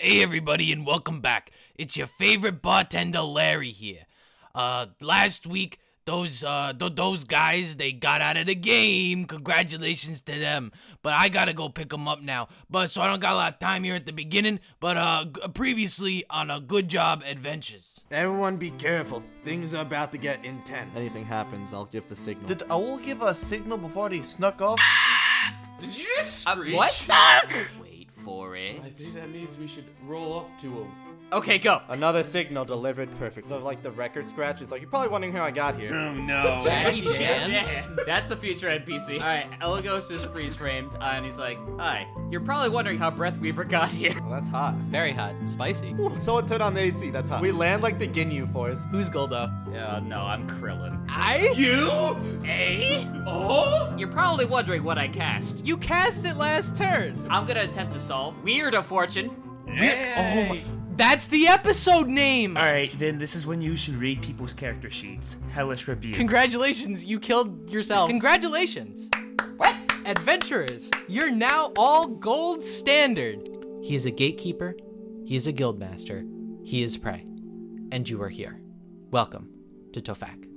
Hey everybody and welcome back. It's your favorite bartender Larry here. Uh last week those uh th- those guys they got out of the game. Congratulations to them. But I got to go pick them up now. But so I don't got a lot of time here at the beginning, but uh g- previously on a good job adventures. Everyone be careful. Things are about to get intense. anything happens, I'll give the signal. Did Owl give a signal before they snuck off? Did you just Uh, screech? what? Wait for it. I think that means we should roll up to him. Okay, go. Another signal delivered perfect. The- Like the record scratch. It's like you're probably wondering how I got here. Oh no. Jackie Chan? That's a future NPC. Alright, Elagos is freeze framed, uh, and he's like, Hi, you're probably wondering how Breath Breathweaver got here. Well, that's hot. Very hot. Spicy. Ooh, someone turn on the AC. That's hot. We land like the Ginyu Force. Who's Guldo? Uh, no, I'm Krillin. I? You? Hey? Oh? You're probably wondering what I cast. You cast it last turn. I'm gonna attempt to solve Weird of Fortune. Oh my. That's the episode name. Alright, then this is when you should read people's character sheets. Hellish Rebuke. Congratulations, you killed yourself. Congratulations. What? Adventurers, you're now all gold standard. He is a gatekeeper. He is a guildmaster. He is prey. And you are here. Welcome to Tofek.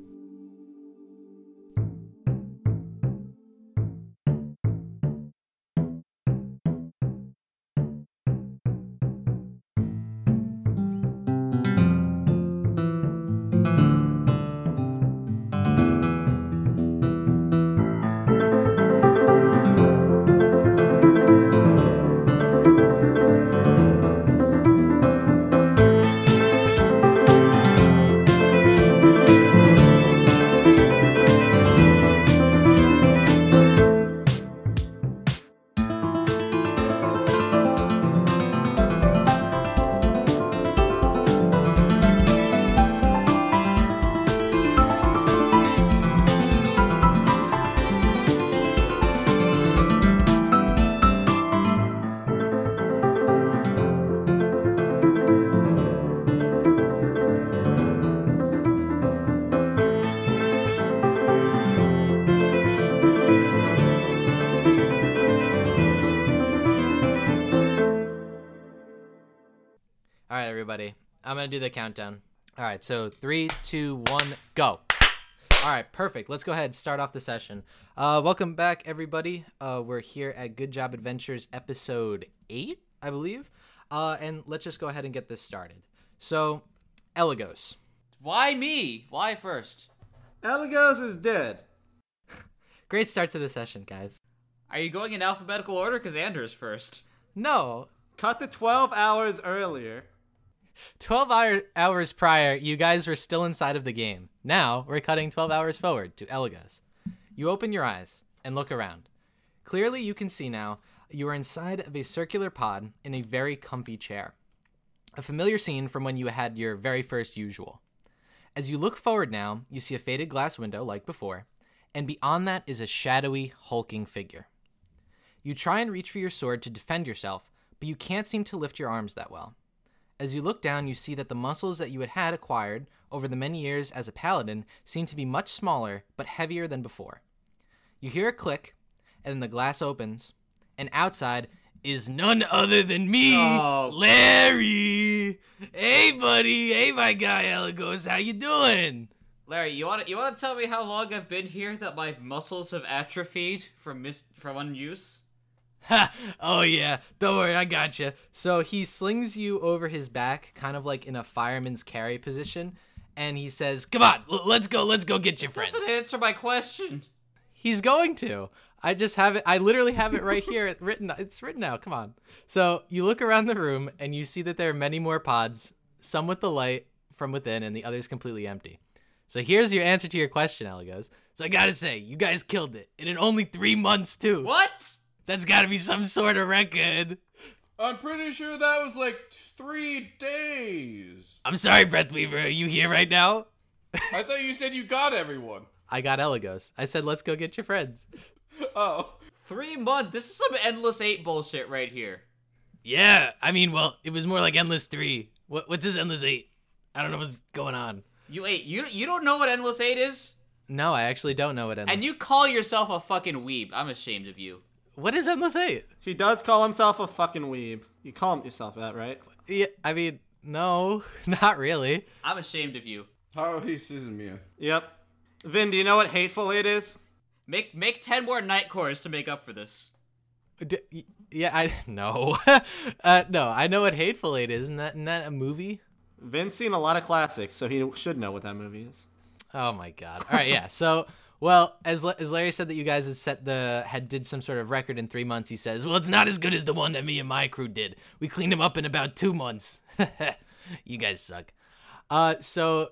I'm going to do the countdown. All right, so three, two, one, go. All right, perfect. Let's go ahead and start off the session. Uh, welcome back, everybody. Uh, we're here at Good Job Adventures episode 8, I believe. Uh, and let's just go ahead and get this started. So, Elagos. Why me? Why first? Elagos is dead. Great start to the session, guys. Are you going in alphabetical order? Because Andrew's first. No, Cut to 12 hours earlier. 12 hour, hours prior, you guys were still inside of the game. Now, we're cutting 12 hours forward to Elagos. You open your eyes and look around. Clearly, you can see now you are inside of a circular pod in a very comfy chair. A familiar scene from when you had your very first usual. As you look forward now, you see a faded glass window like before, and beyond that is a shadowy, hulking figure. You try and reach for your sword to defend yourself, but you can't seem to lift your arms that well. As you look down, you see that the muscles that you had had acquired over the many years as a paladin seem to be much smaller but heavier than before. You hear a click, and the glass opens, and outside is none other than me, Oh. Larry. Hey buddy. Hey my guy Elagos. How you doing? Larry, you want to you want to tell me how long I've been here that my muscles have atrophied from mis- from unuse? Ha! Oh yeah, don't worry, I got you. So he slings you over his back, kind of like in a fireman's carry position, and he says, Come on, l- let's go. Let's go get your friend. Doesn't answer my question. He's going to. I just have it. I literally have it right here written. It's written out. Come on. So you look around the room and you see that there are many more pods, some with the light from within and the others completely empty. So here's your answer to your question, Elagos. So I gotta say, you guys killed it, and in only three months too. What? That's gotta be some sort of record. I'm pretty sure that was like three days. I'm sorry, Breathweaver. Are you here right now? I thought you said you got everyone. I got Elagos. I said, let's go get your friends. Oh. Three months. This is some endless eight bullshit right here. Yeah. I mean, well, it was more like Endless Three. What, what's this Endless Eight? I don't know what's going on. You wait. You you don't know what endless eight is, No, I actually don't know what endless. and you call yourself a fucking weeb. I'm ashamed of you. What is endless eight? He does call himself a fucking weeb. You call yourself that, right? Yeah, I mean, no, not really. I'm ashamed of you. Haruhi Suzumiya. Yep. Vin, do you know what hateful eight is? Make make ten more night cores to make up for this. D- y- yeah, I no, uh, no. I know what Hateful Eight is. Isn't that isn't that a movie? Vin's seen a lot of classics, so he should know what that movie is. Oh my god. All right, yeah. So, well, as as Larry said that you guys had set the had did some sort of record in three months. He says, Well, it's not as good as the one that me and my crew did. We cleaned him up in about two months. you guys suck. uh, so.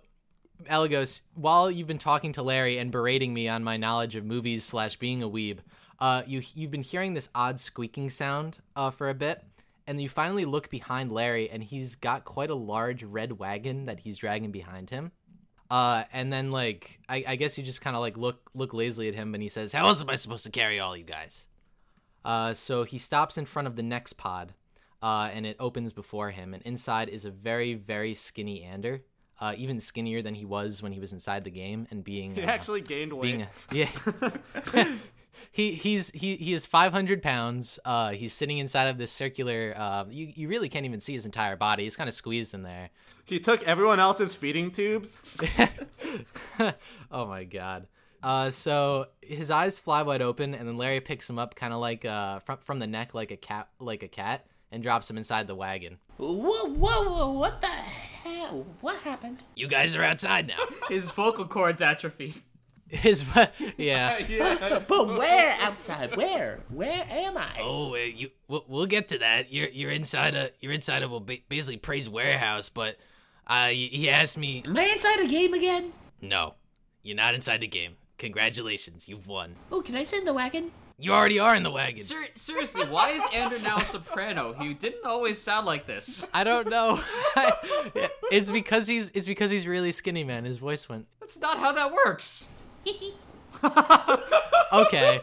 Elagos, while you've been talking to Larry and berating me on my knowledge of movies slash being a weeb, uh, you you've been hearing this odd squeaking sound uh, for a bit, and you finally look behind Larry, and he's got quite a large red wagon that he's dragging behind him. Uh, and then like I, I guess you just kind of like look look lazily at him, and he says, How else am I supposed to carry all you guys? Uh, so he stops in front of the next pod, uh, and it opens before him, and inside is a very very skinny Ander, uh, even skinnier than he was when he was inside the game, and being He uh, actually gained weight. a, yeah. he he's he he is 500 pounds. Uh, he's sitting inside of this circular. Uh, you you really can't even see his entire body. He's kind of squeezed in there. He took everyone else's feeding tubes. oh my god. Uh, so his eyes fly wide open, and then Larry picks him up, kind of like uh from from the neck, like a cat, like a cat, and drops him inside the wagon. Whoa, whoa, whoa, what the hell? What happened? You guys are outside now. His vocal cords atrophied. His yeah. Yeah. But where outside? Where? Where am I? Oh, you. We'll, we'll get to that. You're you're inside a you're inside of a ba- basically Prey's warehouse, but uh, he he asked me. Am I inside a game again? No, you're not inside the game. Congratulations, you've won. Oh, can I sit in the wagon? You already are in the wagon. Ser- seriously, why is Andrew now a soprano? He didn't always sound like this. I don't know. it's because he's it's because he's really skinny, man. His voice went That's not how that works. okay.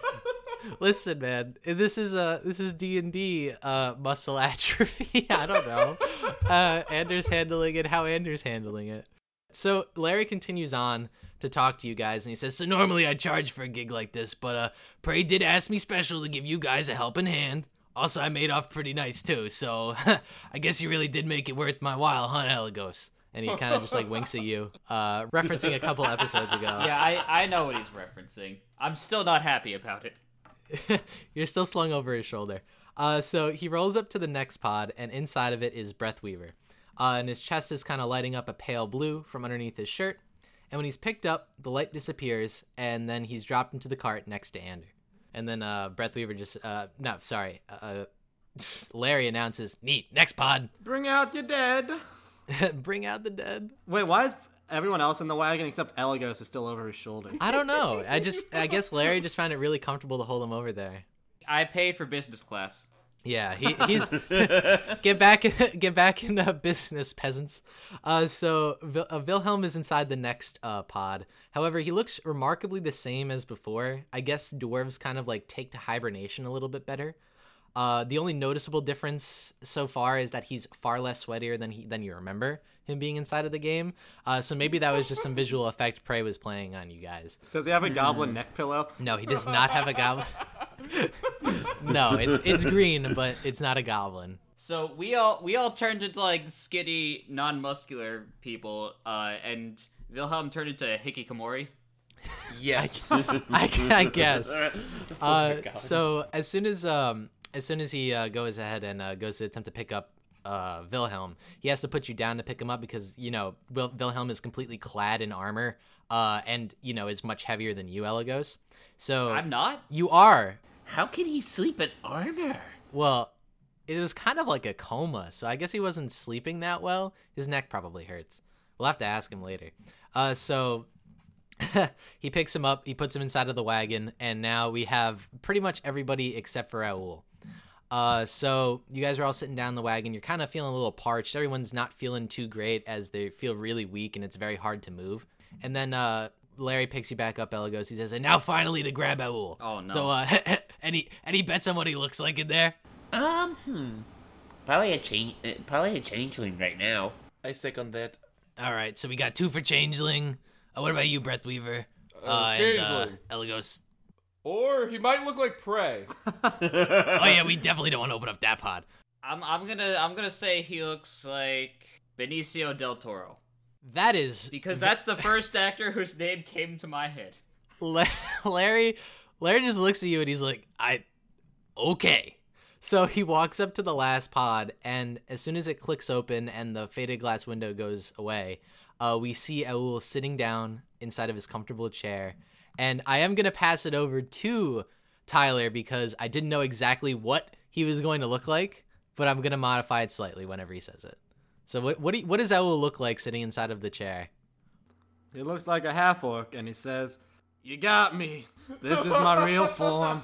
Listen, man. This is uh this is D and D uh muscle atrophy. I don't know. Uh Anders handling it, how Anders handling it. So Larry continues on to talk to you guys and he says, So normally I charge for a gig like this, but uh, Prey did ask me special to give you guys a helping hand. Also, I made off pretty nice too, so I guess you really did make it worth my while, huh, Elagos? And he kind of just like winks at you, uh referencing a couple episodes ago. Yeah, I, I know what he's referencing. I'm still not happy about it. You're still slung over his shoulder. Uh, so he rolls up to the next pod, and inside of it is Breathweaver. Uh, and his chest is kind of lighting up a pale blue from underneath his shirt. And when he's picked up, the light disappears, and then he's dropped into the cart next to Ander. And then uh, Breathweaver just, uh, no, sorry, uh, Larry announces, Neat. Next pod. Bring out your dead. "Bring out the dead." Wait, why is everyone else in the wagon except Elagos is still over his shoulder? I don't know. I just, I guess Larry just found it really comfortable to hold him over there. I paid for business class. Yeah, he, he's get back get back in the business, peasants. Uh, so Vil- uh, Wilhelm is inside the next uh, pod. However, he looks remarkably the same as before. I guess dwarves kind of like take to hibernation a little bit better. Uh, the only noticeable difference so far is that he's far less sweatier than he than you remember him being inside of the game. Uh, so maybe that was just some visual effect Prey was playing on you guys. Does he have a goblin neck pillow? No, he does not have a goblin. no, it's it's green, but it's not a goblin. So we all we all turned into like skinny, non-muscular people, uh, and Wilhelm turned into Hikikomori. Yes. I, I guess. Uh, so as soon as um as soon as he uh, goes ahead and uh, goes to attempt to pick up uh, Wilhelm, he has to put you down to pick him up because you know Wil- Wilhelm is completely clad in armor, uh, and you know is much heavier than you, Elagos. So I'm not. you are. How can he sleep in armor? Well, it was kind of like a coma, so I guess he wasn't sleeping that well. His neck probably hurts. We'll have to ask him later. Uh, so he picks him up, he puts him inside of the wagon, and now we have pretty much everybody except for Raul. Uh, so you guys are all sitting down in the wagon. You're kind of feeling a little parched. Everyone's not feeling too great as they feel really weak and it's very hard to move. And then uh, Larry picks you back up, Elagos. He says, And now finally to grab Owl. Oh, no. So uh, any any bets on what he looks like in there? Um, hmm. Probably a change. Uh, probably a changeling right now. I second that. All right, so we got two for Changeling. Uh, what about you, Breathweaver? Uh, and, uh, Elagos. Or he might look like Prey. Oh yeah, we definitely don't want to open up that pod. I'm I'm gonna I'm gonna say he looks like Benicio del Toro That is because that's the first actor whose name came to my head. Larry. Larry just looks at you and he's like, "I, okay." So he walks up to the last pod, and as soon as it clicks open and the faded glass window goes away, uh, we see Elul sitting down inside of his comfortable chair. And I am gonna pass it over to Tyler because I didn't know exactly what he was going to look like, but I'm gonna modify it slightly whenever he says it. So what what, do you- what does Elul look like sitting inside of the chair? He looks like a half orc, and he says, "You got me. This is my real form."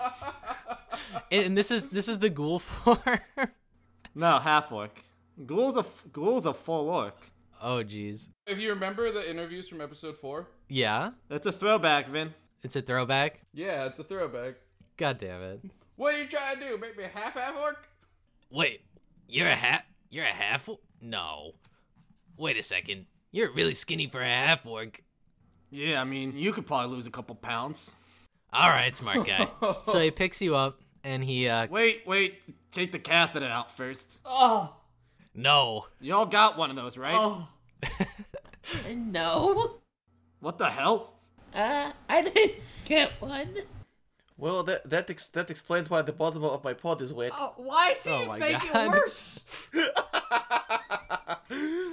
And and this is this is the ghoul form. No, half orc. Ghoul's a f- ghoul's a full orc. oh jeez. If you remember the interviews from episode four, Yeah, That's a throwback, Vin. It's a throwback. yeah, it's a throwback. God damn it. What are you trying to do? Make me a half half orc? Wait, you're a half? You're a half? No. Wait a second. You're really skinny for a half orc. Yeah, I mean, you could probably lose a couple pounds. All right, smart guy. So he picks you up and he uh Wait, wait. Take the catheter out first. Oh, no. Y'all got one of those, right? oh. No. What the hell? Uh, I didn't get one. Well, that that ex- that explains why the bottom of my pod is wet. Oh, why do Oh you my make God. it worse?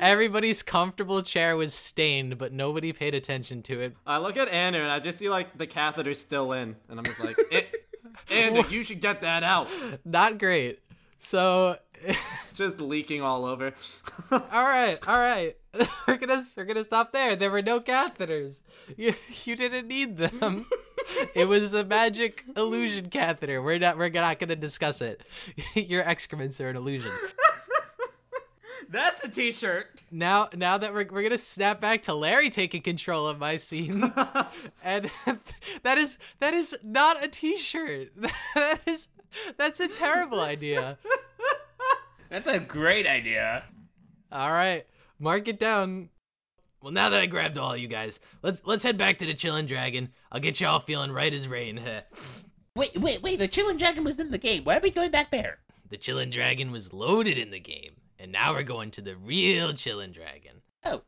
everybody's comfortable chair was stained, but nobody paid attention to it. I look at Anna and I just see like the catheter's still in, and I'm just like, eh, Anna, you should get that out. Not great. So It's just leaking all over. all right, all right. we're gonna we're gonna stop there. There were no catheters. You you didn't need them. it was a magic illusion catheter. We're not we're not gonna discuss it. Your excrements are an illusion. That's a T-shirt. now now that we're, we're gonna snap back to larry taking control of my scene and that is that is not a t-shirt that is that's a terrible idea That's a great idea. all right mark it down Well, now that I grabbed all you guys, let's let's head back to the Chillin' Dragon. I'll get y'all feeling right as rain. Wait, wait, wait. The Chillin' Dragon was in the game. Why are we going back there? the Chillin' Dragon was loaded in the game, and now we're going to the real Chillin' Dragon. Oh,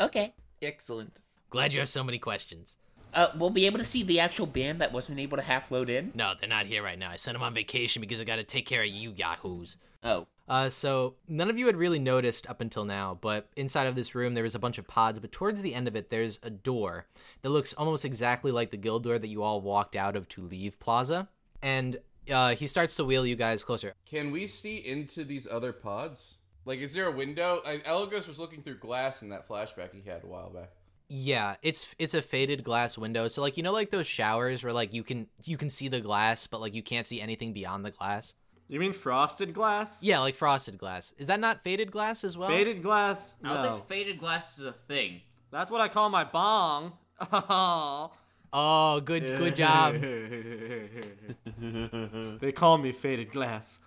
okay. Excellent. Glad you have so many questions. Uh, we'll be able to see the actual band that wasn't able to half load in. No, they're not here right now. I sent them on vacation because I got to take care of you yahoos. Oh, uh, so none of you had really noticed up until now but inside of this room there was a bunch of pods but towards the end of it there's a door that looks almost exactly like the guild door that you all walked out of to leave plaza and uh, he starts to wheel you guys closer Can we see into these other pods? Like, is there a window? I, Elagos was looking through glass in that flashback he had a while back. Yeah, it's it's a faded glass window. So like you know like those showers where like you can you can see the glass but like you can't see anything beyond the glass. You mean frosted glass? Yeah, like frosted glass. Is that not faded glass as well? Faded glass? I don't think faded glass is a thing. That's what I call my bong. Oh. Oh, good good job. they call me faded glass.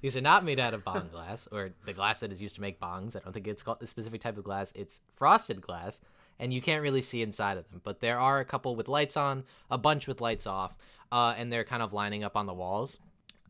These are not made out of bong glass or the glass that is used to make bongs. I don't think it's called a specific type of glass. It's frosted glass, and you can't really see inside of them. But there are a couple with lights on, a bunch with lights off, uh, and they're kind of lining up on the walls.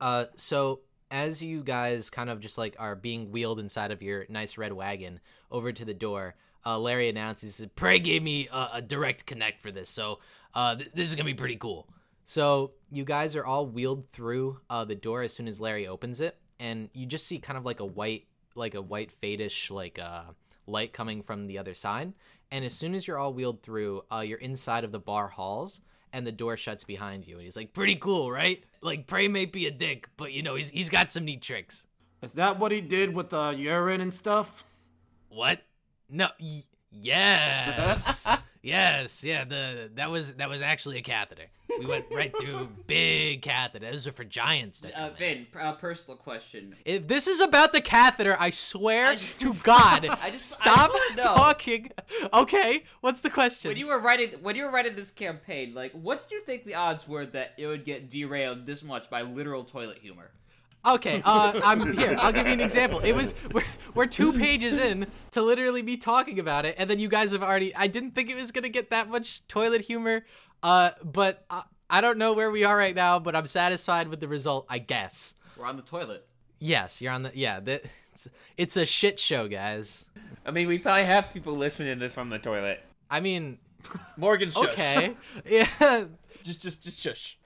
Uh, so as you guys kind of just like are being wheeled inside of your nice red wagon over to the door, uh, Larry announces, he gave me a, a direct connect for this, so uh, th- this is gonna be pretty cool. So you guys are all wheeled through uh, the door as soon as Larry opens it, and you just see kind of like a white, like a white fadish like uh, light coming from the other side. And as soon as you're all wheeled through, uh, you're inside of the bar halls, and the door shuts behind you. And he's like, Pretty cool, right? Like Prey may be a dick, but you know he's he's got some neat tricks. Is that what he did with the urine and stuff? What? No. Y- yes. yes. Yeah. The that was that was actually a catheter. We went right through big catheter. Those are for giants. That Uh. Vin, pr- uh, personal question. If this is about the catheter, I swear I to God, I just- I stop just talking. Okay, what's the question? When you were writing, when you were writing this campaign, like, what did you think the odds were that it would get derailed this much by literal toilet humor? Okay, uh, I'm here. I'll give you an example. It was we're, we're two pages in to literally be talking about it, and then you guys have already. I didn't think it was gonna get that much toilet humor, uh, but I, I don't know where we are right now. But I'm satisfied with the result, I guess. We're on the toilet. Yes, you're on the. Yeah, the, it's, it's a shit show, guys. I mean, we probably have people listening to this on the toilet. I mean, Morgan, shush. okay, yeah. Just, just, just shush.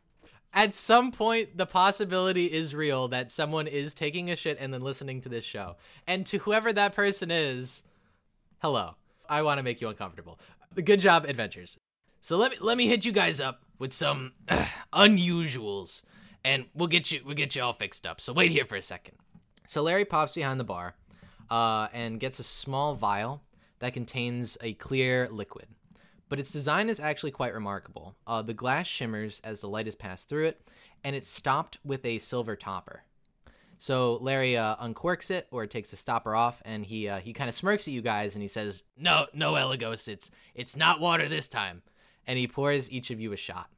At some point, the possibility is real that someone is taking a shit and then listening to this show. And to whoever that person is, hello. I want to make you uncomfortable. Good job, adventures. So let me let me hit you guys up with some unusuals, and we'll get you we'll get you all fixed up. So wait here for a second. So Larry pops behind the bar, uh, and gets a small vial that contains a clear liquid. But its design is actually quite remarkable. Uh, the glass shimmers as the light is passed through it, and it's stopped with a silver topper. So Larry uh, uncorks it or takes the stopper off, and he uh, he kind of smirks at you guys, and he says, "No, no, Elagos, it's it's not water this time." And he pours each of you a shot.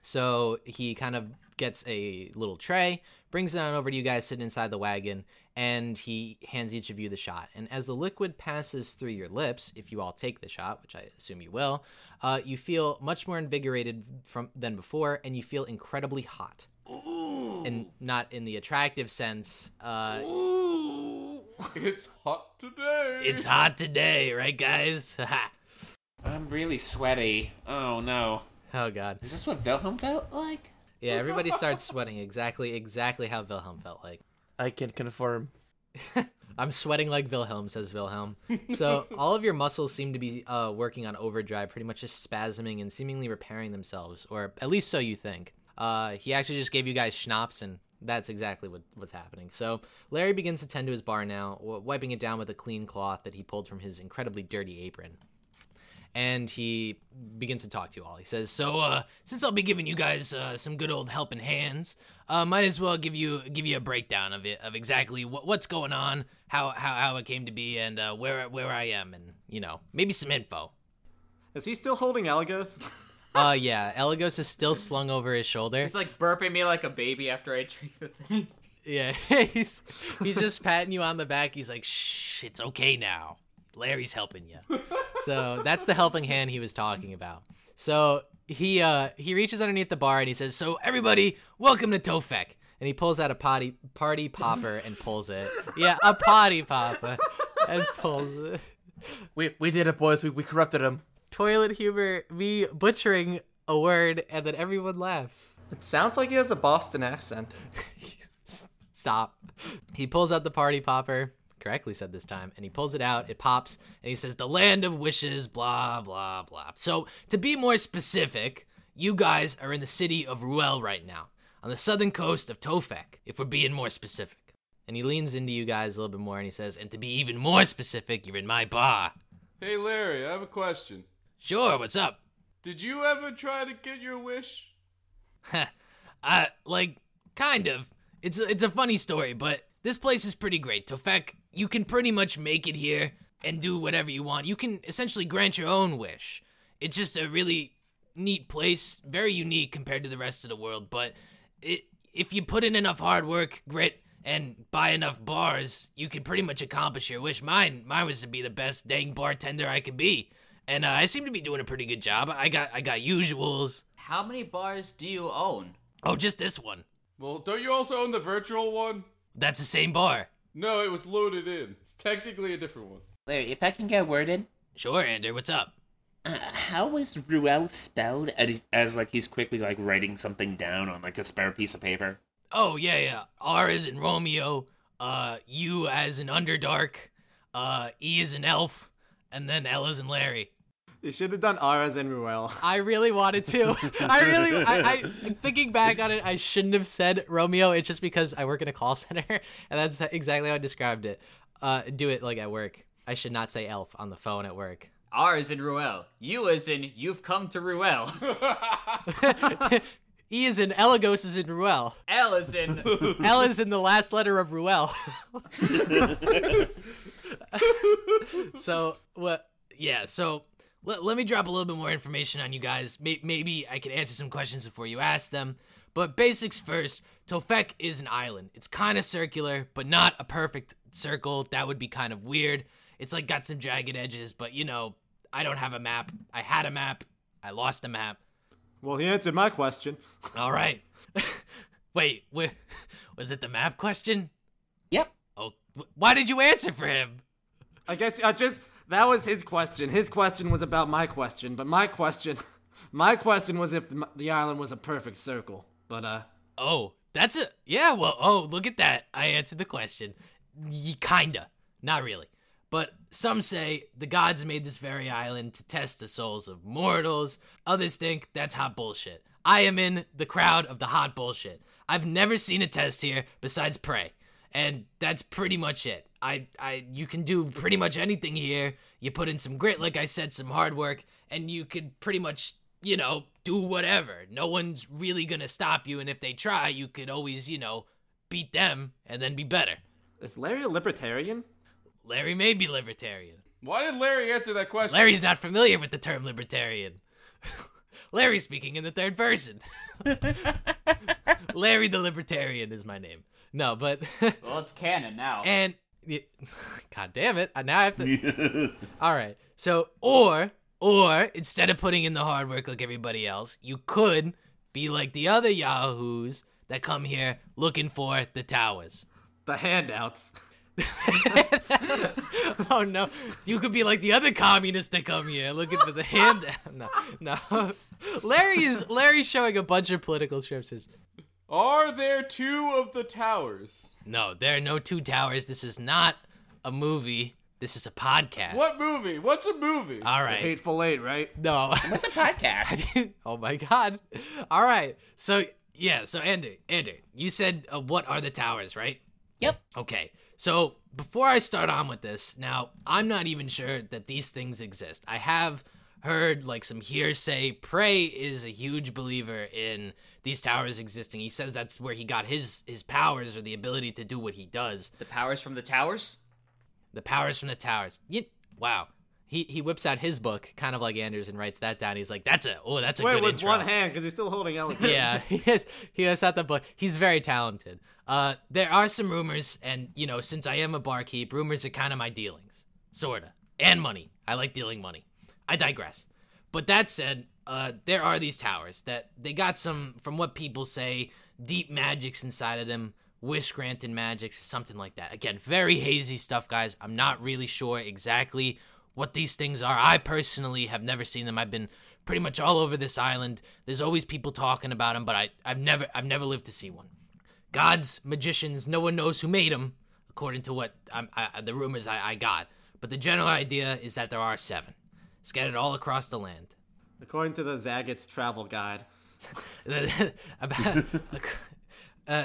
So he kind of gets a little tray, brings it on over to you guys sitting inside the wagon, and he hands each of you the shot. And as the liquid passes through your lips, if you all take the shot, which I assume you will, uh, you feel much more invigorated from than before, and you feel incredibly hot. Ooh. And not in the attractive sense. Uh, It's hot today. It's hot today, right, guys? I'm really sweaty. Oh no. oh God. Is this what Wilhelm felt like? Yeah, everybody starts sweating exactly, exactly how Wilhelm felt like. I can confirm. I'm sweating like Wilhelm, says Wilhelm. So all of your muscles seem to be uh, working on overdrive, pretty much just spasming and seemingly repairing themselves, or at least so you think. Uh, he actually just gave you guys schnapps, and that's exactly what, what's happening. So Larry begins to tend to his bar now, w- wiping it down with a clean cloth that he pulled from his incredibly dirty apron. And he begins to talk to you all. He says, So, uh, since I'll be giving you guys uh, some good old helping hands, uh, might as well give you give you a breakdown of it, of exactly what, what's going on, how, how how it came to be, and uh, where where I am, and you know, maybe some info. Is he still holding Elagos? uh, yeah, Elagos is still slung over his shoulder. He's like burping me like a baby after I drink the thing. Yeah, he's he's just patting you on the back. He's like, "Shh, it's okay now. Larry's helping you." so that's the helping hand he was talking about. So he uh he reaches underneath the bar and he says, "So everybody, welcome to Tofek." And he pulls out a potty party popper and pulls it. Yeah, a potty popper and pulls it. We we did it, boys. We, we corrupted him. Toilet humor, me butchering a word, and then everyone laughs. it sounds like he has a Boston accent. Stop. He pulls out the party popper, correctly said this time, and he pulls it out. It pops, and he says, The land of wishes, blah, blah, blah. So, to be more specific, you guys are in the city of Ruel right now, on the southern coast of Tofek, if we're being more specific. And he leans into you guys a little bit more and he says, And to be even more specific, you're in my bar. Hey, Larry, I have a question. Sure, what's up? Did you ever try to get your wish? uh, like, kind of. It's a, it's a funny story, but this place is pretty great. Tofek, you can pretty much make it here and do whatever you want. You can essentially grant your own wish. It's just a really neat place, very unique compared to the rest of the world. But it, if you put in enough hard work, grit, and buy enough bars, you can pretty much accomplish your wish. Mine, mine was to be the best dang bartender I could be, and uh, I seem to be doing a pretty good job. I got, I got usuals. How many bars do you own? Oh, just this one. Well, don't you also own the virtual one? That's the same bar. No, it was loaded in. It's technically a different one. Larry, if I can get a word in, Sure, Andrew, what's up? uh, how was Ruel spelled as, as like he's quickly like writing something down on like a spare piece of paper? Oh yeah, yeah. R is in Romeo. Uh, U as in Underdark. Uh, E is in Elf, and then L is in Larry. You should have done R as in Ruel. I really wanted to. I really, I, I, thinking back on it, I shouldn't have said Romeo. It's just because I work in a call center, and that's exactly how I described it. Uh, do it like at work. I should not say elf on the phone at work. R is in Ruel. U is in you've come to Ruel. E is in Elagos is in Ruel. L is in L is in the last letter of Ruel. so what? Yeah. So let, let me drop a little bit more information on you guys. May, maybe I can answer some questions before you ask them. But basics first. Tofek is an island. It's kind of circular, but not a perfect circle. That would be kind of weird. It's like got some jagged edges, but you know, I don't have a map. I had a map. I lost a map. Well, he answered my question. All right. Wait, wh- was it the map question? Yep. Oh, wh- why did you answer for him? I guess I just that was his question. His question was about my question, but my question, my question was if the, island was a perfect circle. But uh, Oh, that's a yeah. Well, oh, look at that. I answered the question. Y- kinda, not really. But some say the gods made this very island to test the souls of mortals. Others think that's hot bullshit. I am in the crowd of the hot bullshit. I've never seen a test here besides Prey, and that's pretty much it. I, I, you can do pretty much anything here. You put in some grit, like I said, some hard work, and you could pretty much, you know, do whatever. No one's really gonna stop you, and if they try, you could always, you know, beat them and then be better. is Larry a libertarian? Larry may be libertarian. Why did Larry answer that question? Larry's not familiar with the term libertarian. Larry's speaking in the third person. Larry the Libertarian is my name. No, but Well, it's canon now. and y- God damn it! Now I have to. All right. So, or or instead of putting in the hard work like everybody else, you could be like the other yahoos that come here looking for the towers. The handouts. oh no, you could be like the other communists that come here looking for the hand. No, no. Larry is Larry's showing a bunch of political scriptures. Are there two of the towers? No, there are no two towers. This is not a movie. This is a podcast. What movie? What's a movie? All right. The right. Hateful Eight, right? No. What's a podcast? oh my god. All right. So yeah. So Andrew, Andrew, you said uh, what are the towers, right? Yep. Okay. So before I start on with this, now I'm not even sure that these things exist. I have heard like some hearsay. Prey is a huge believer in these towers existing. He says that's where he got his his powers or the ability to do what he does. the powers from the towers? The powers from the towers. You, wow. He he whips out his book, kind of like Anders, and writes that down. He's like, "That's a oh, that's a Wait, good with intro." one hand because he's still holding elegant. yeah, he has he has out the book. He's very talented. Uh, there are some rumors, and you know, since I am a barkeep, rumors are kind of my dealings, sorta, and money. I like dealing money. I digress. But that said, uh, there are these towers that they got some, from what people say, deep magics inside of them, wish granting magics, something like that. Again, very hazy stuff, guys. I'm not really sure exactly what these things are. I personally have never seen them. I've been pretty much all over this island. There's always people talking about them, but I, I've never, I've never lived to see one. Gods, magicians, no one knows who made them, according to what I, the rumors I, I got. But the general idea is that there are seven, scattered all across the land. According to the Zagat's travel guide. About, uh,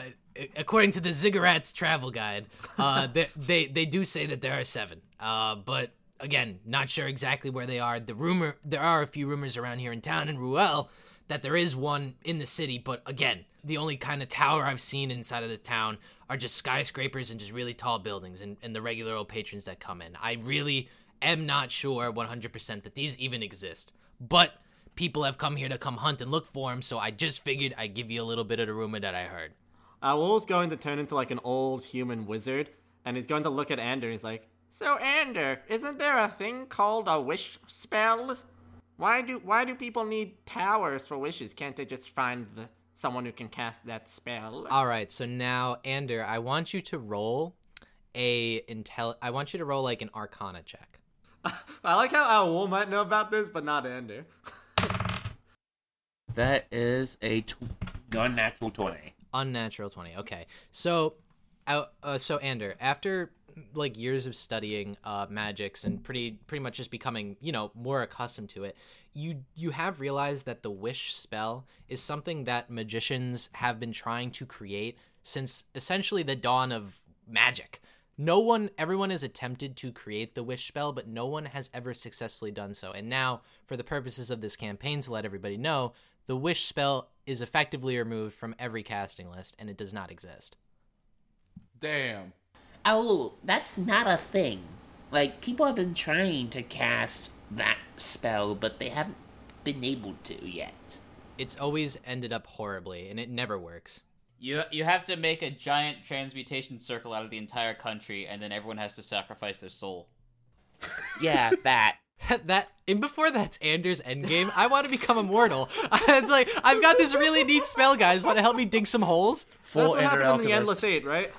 according to the Ziggurats travel guide, uh, they, they they do say that there are seven. Uh, but again, not sure exactly where they are. The rumor there are a few rumors around here in town in Ruel that there is one in the city, but again, the only kind of tower I've seen inside of the town are just skyscrapers and just really tall buildings and, and the regular old patrons that come in. I really am not sure 100% that these even exist. But people have come here to come hunt and look for them, so I just figured I'd give you a little bit of the rumor that I heard. Uh, Owl's going to turn into like an old human wizard, and he's going to look at Ander and he's like, So Ander, isn't there a thing called a wish spell? Why do why do people need towers for wishes? Can't they just find the, someone who can cast that spell? All right, so now Ander, I want you to roll a intel. I want you to roll like an Arcana check. I like how Owl might know about this, but not Ander. That is a tw- non-natural twenty. Unnatural twenty. Okay, so, uh, uh, so Ander, after like years of studying uh, magics and pretty pretty much just becoming you know more accustomed to it, you you have realized that the wish spell is something that magicians have been trying to create since essentially the dawn of magic. No one, everyone has attempted to create the wish spell, but no one has ever successfully done so. And now, for the purposes of this campaign, to let everybody know, the wish spell is effectively removed from every casting list, and it does not exist. Damn. Oh, that's not a thing. Like people have been trying to cast that spell, but they haven't been able to yet. It's always ended up horribly, and it never works. You you have to make a giant transmutation circle out of the entire country, and then everyone has to sacrifice their soul. Yeah, that. that and before that's Anders endgame, I want to become immortal. it's like I've got this really neat spell, guys. Want to help me dig some holes? Full That's what Ender happened in the Endless Eight, right?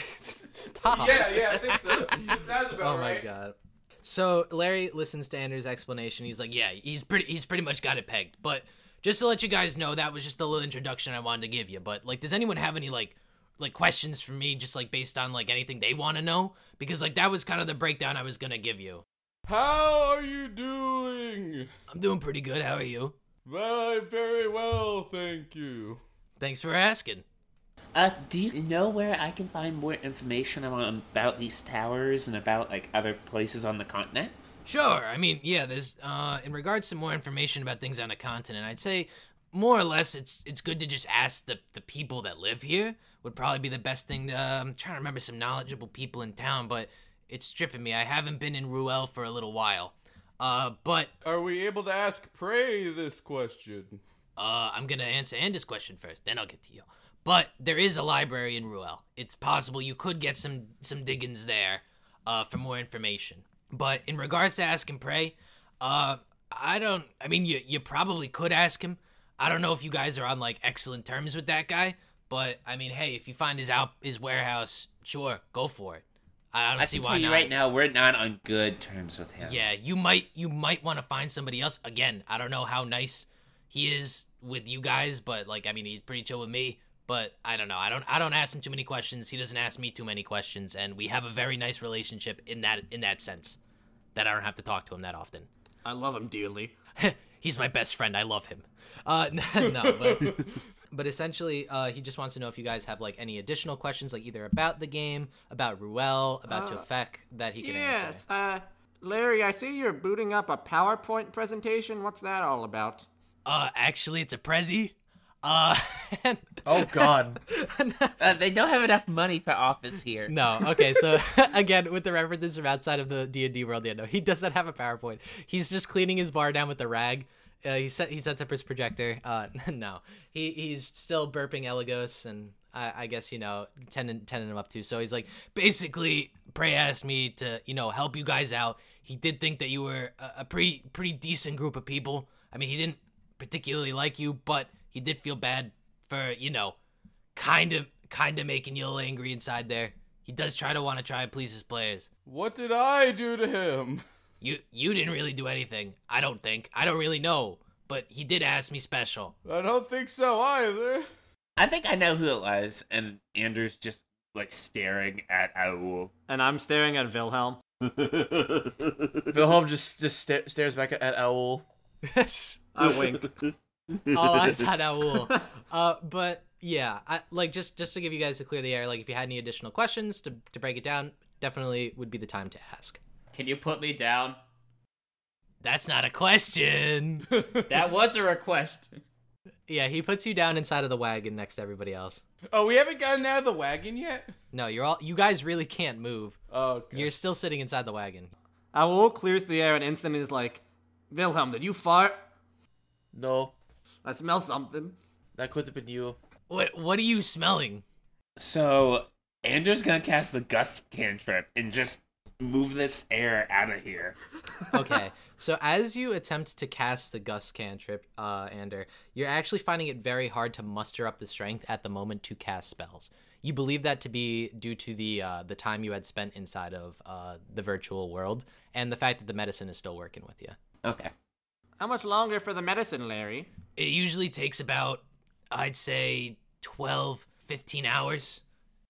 Stop. Yeah, yeah, I think so. It sounds about Oh my right. god. So Larry listens to Anders' explanation. He's like, "Yeah, he's pretty. He's pretty much got it pegged." But just to let you guys know, that was just a little introduction I wanted to give you. But like, does anyone have any like like questions for me, just like based on like anything they want to know? Because like that was kind of the breakdown I was gonna give you. How are you doing? I'm doing pretty good. How are you? Well, very well, thank you. Thanks for asking. Uh, do you know where I can find more information on, about these towers and about like other places on the continent? Sure. I mean, yeah. There's uh, in regards to more information about things on a continent, I'd say more or less it's it's good to just ask the the people that live here. Would probably be the best thing. To, uh, I'm trying to remember some knowledgeable people in town, but it's stripping me. I haven't been in Ruel for a little while. Uh, but Are we able to ask Prey this question? uh, I'm gonna answer Andy's question first, then I'll get to you. But there is a library in Ruel. It's possible you could get some some diggings there uh, for more information. But in regards to Ask and Prey, uh, I don't. I mean, you you probably could ask him. I don't know if you guys are on like excellent terms with that guy, but I mean, hey, if you find his out his warehouse, sure, go for it. I don't I see why tell you not. right now, we're not on good terms with him. Yeah, you might you might want to find somebody else. Again, I don't know how nice he is with you guys, but like I mean he's pretty chill with me. But I don't know. I don't I don't ask him too many questions. He doesn't ask me too many questions, and we have a very nice relationship in that in that sense. That I don't have to talk to him that often. I love him dearly. He's my best friend. I love him. Uh, no, but but essentially, uh, he just wants to know if you guys have like any additional questions, like either about the game, about Ruel, about Uh, Jafek, that he can Yes, answer. uh, Larry, I see you're booting up a PowerPoint presentation. What's that all about? Uh, actually, it's a prezi. Uh, and- Oh God. Uh, they don't have enough money for office here. no. Okay, so again, with the references from outside of the D and D world, yeah, no, he does not have a PowerPoint. He's just cleaning his bar down with a rag. Uh, he set he sets up his projector. Uh, no, he he's still burping Elagos, and I, I guess you know tending tending him up too. So he's like, basically, Prey asked me to you know help you guys out. He did think that you were a, a pretty pretty decent group of people. I mean, he didn't particularly like you, but he did feel bad for you know kind of kind of making you a little angry inside there. He does try to want to try and please his players. What did I do to him? You you didn't really do anything. I don't think. I don't really know, but he did ask me special. I don't think so either. I think I know who it was, and Andrew's just like staring at Owl. And I'm staring at Wilhelm. Wilhelm just just sta- stares back at, at Owl. I wink. All eyes on Owl. Uh, but yeah, I, like just just to give you guys to clear the air. Like if you had any additional questions to to break it down, definitely would be the time to ask. Can you put me down? That's not a question. That was a request. yeah, he puts you down inside of the wagon next to everybody else. Oh, we haven't gotten out of the wagon yet? No, you're all you guys really can't move. Oh, okay. You're still sitting inside the wagon. Owl clears the air and instantly is like, Wilhelm, did you fart? No, I smell something. that could have been you. What what are you smelling? So Andrew's gonna cast the gust cantrip and just move this air out of here. okay, so as you attempt to cast the gust cantrip, uh, Ander, you're actually finding it very hard to muster up the strength at the moment to cast spells. You believe that to be due to the uh, the time you had spent inside of uh, the virtual world and the fact that the medicine is still working with you. Okay. How much longer for the medicine, Larry? It usually takes about, I'd say, 12, 15 hours.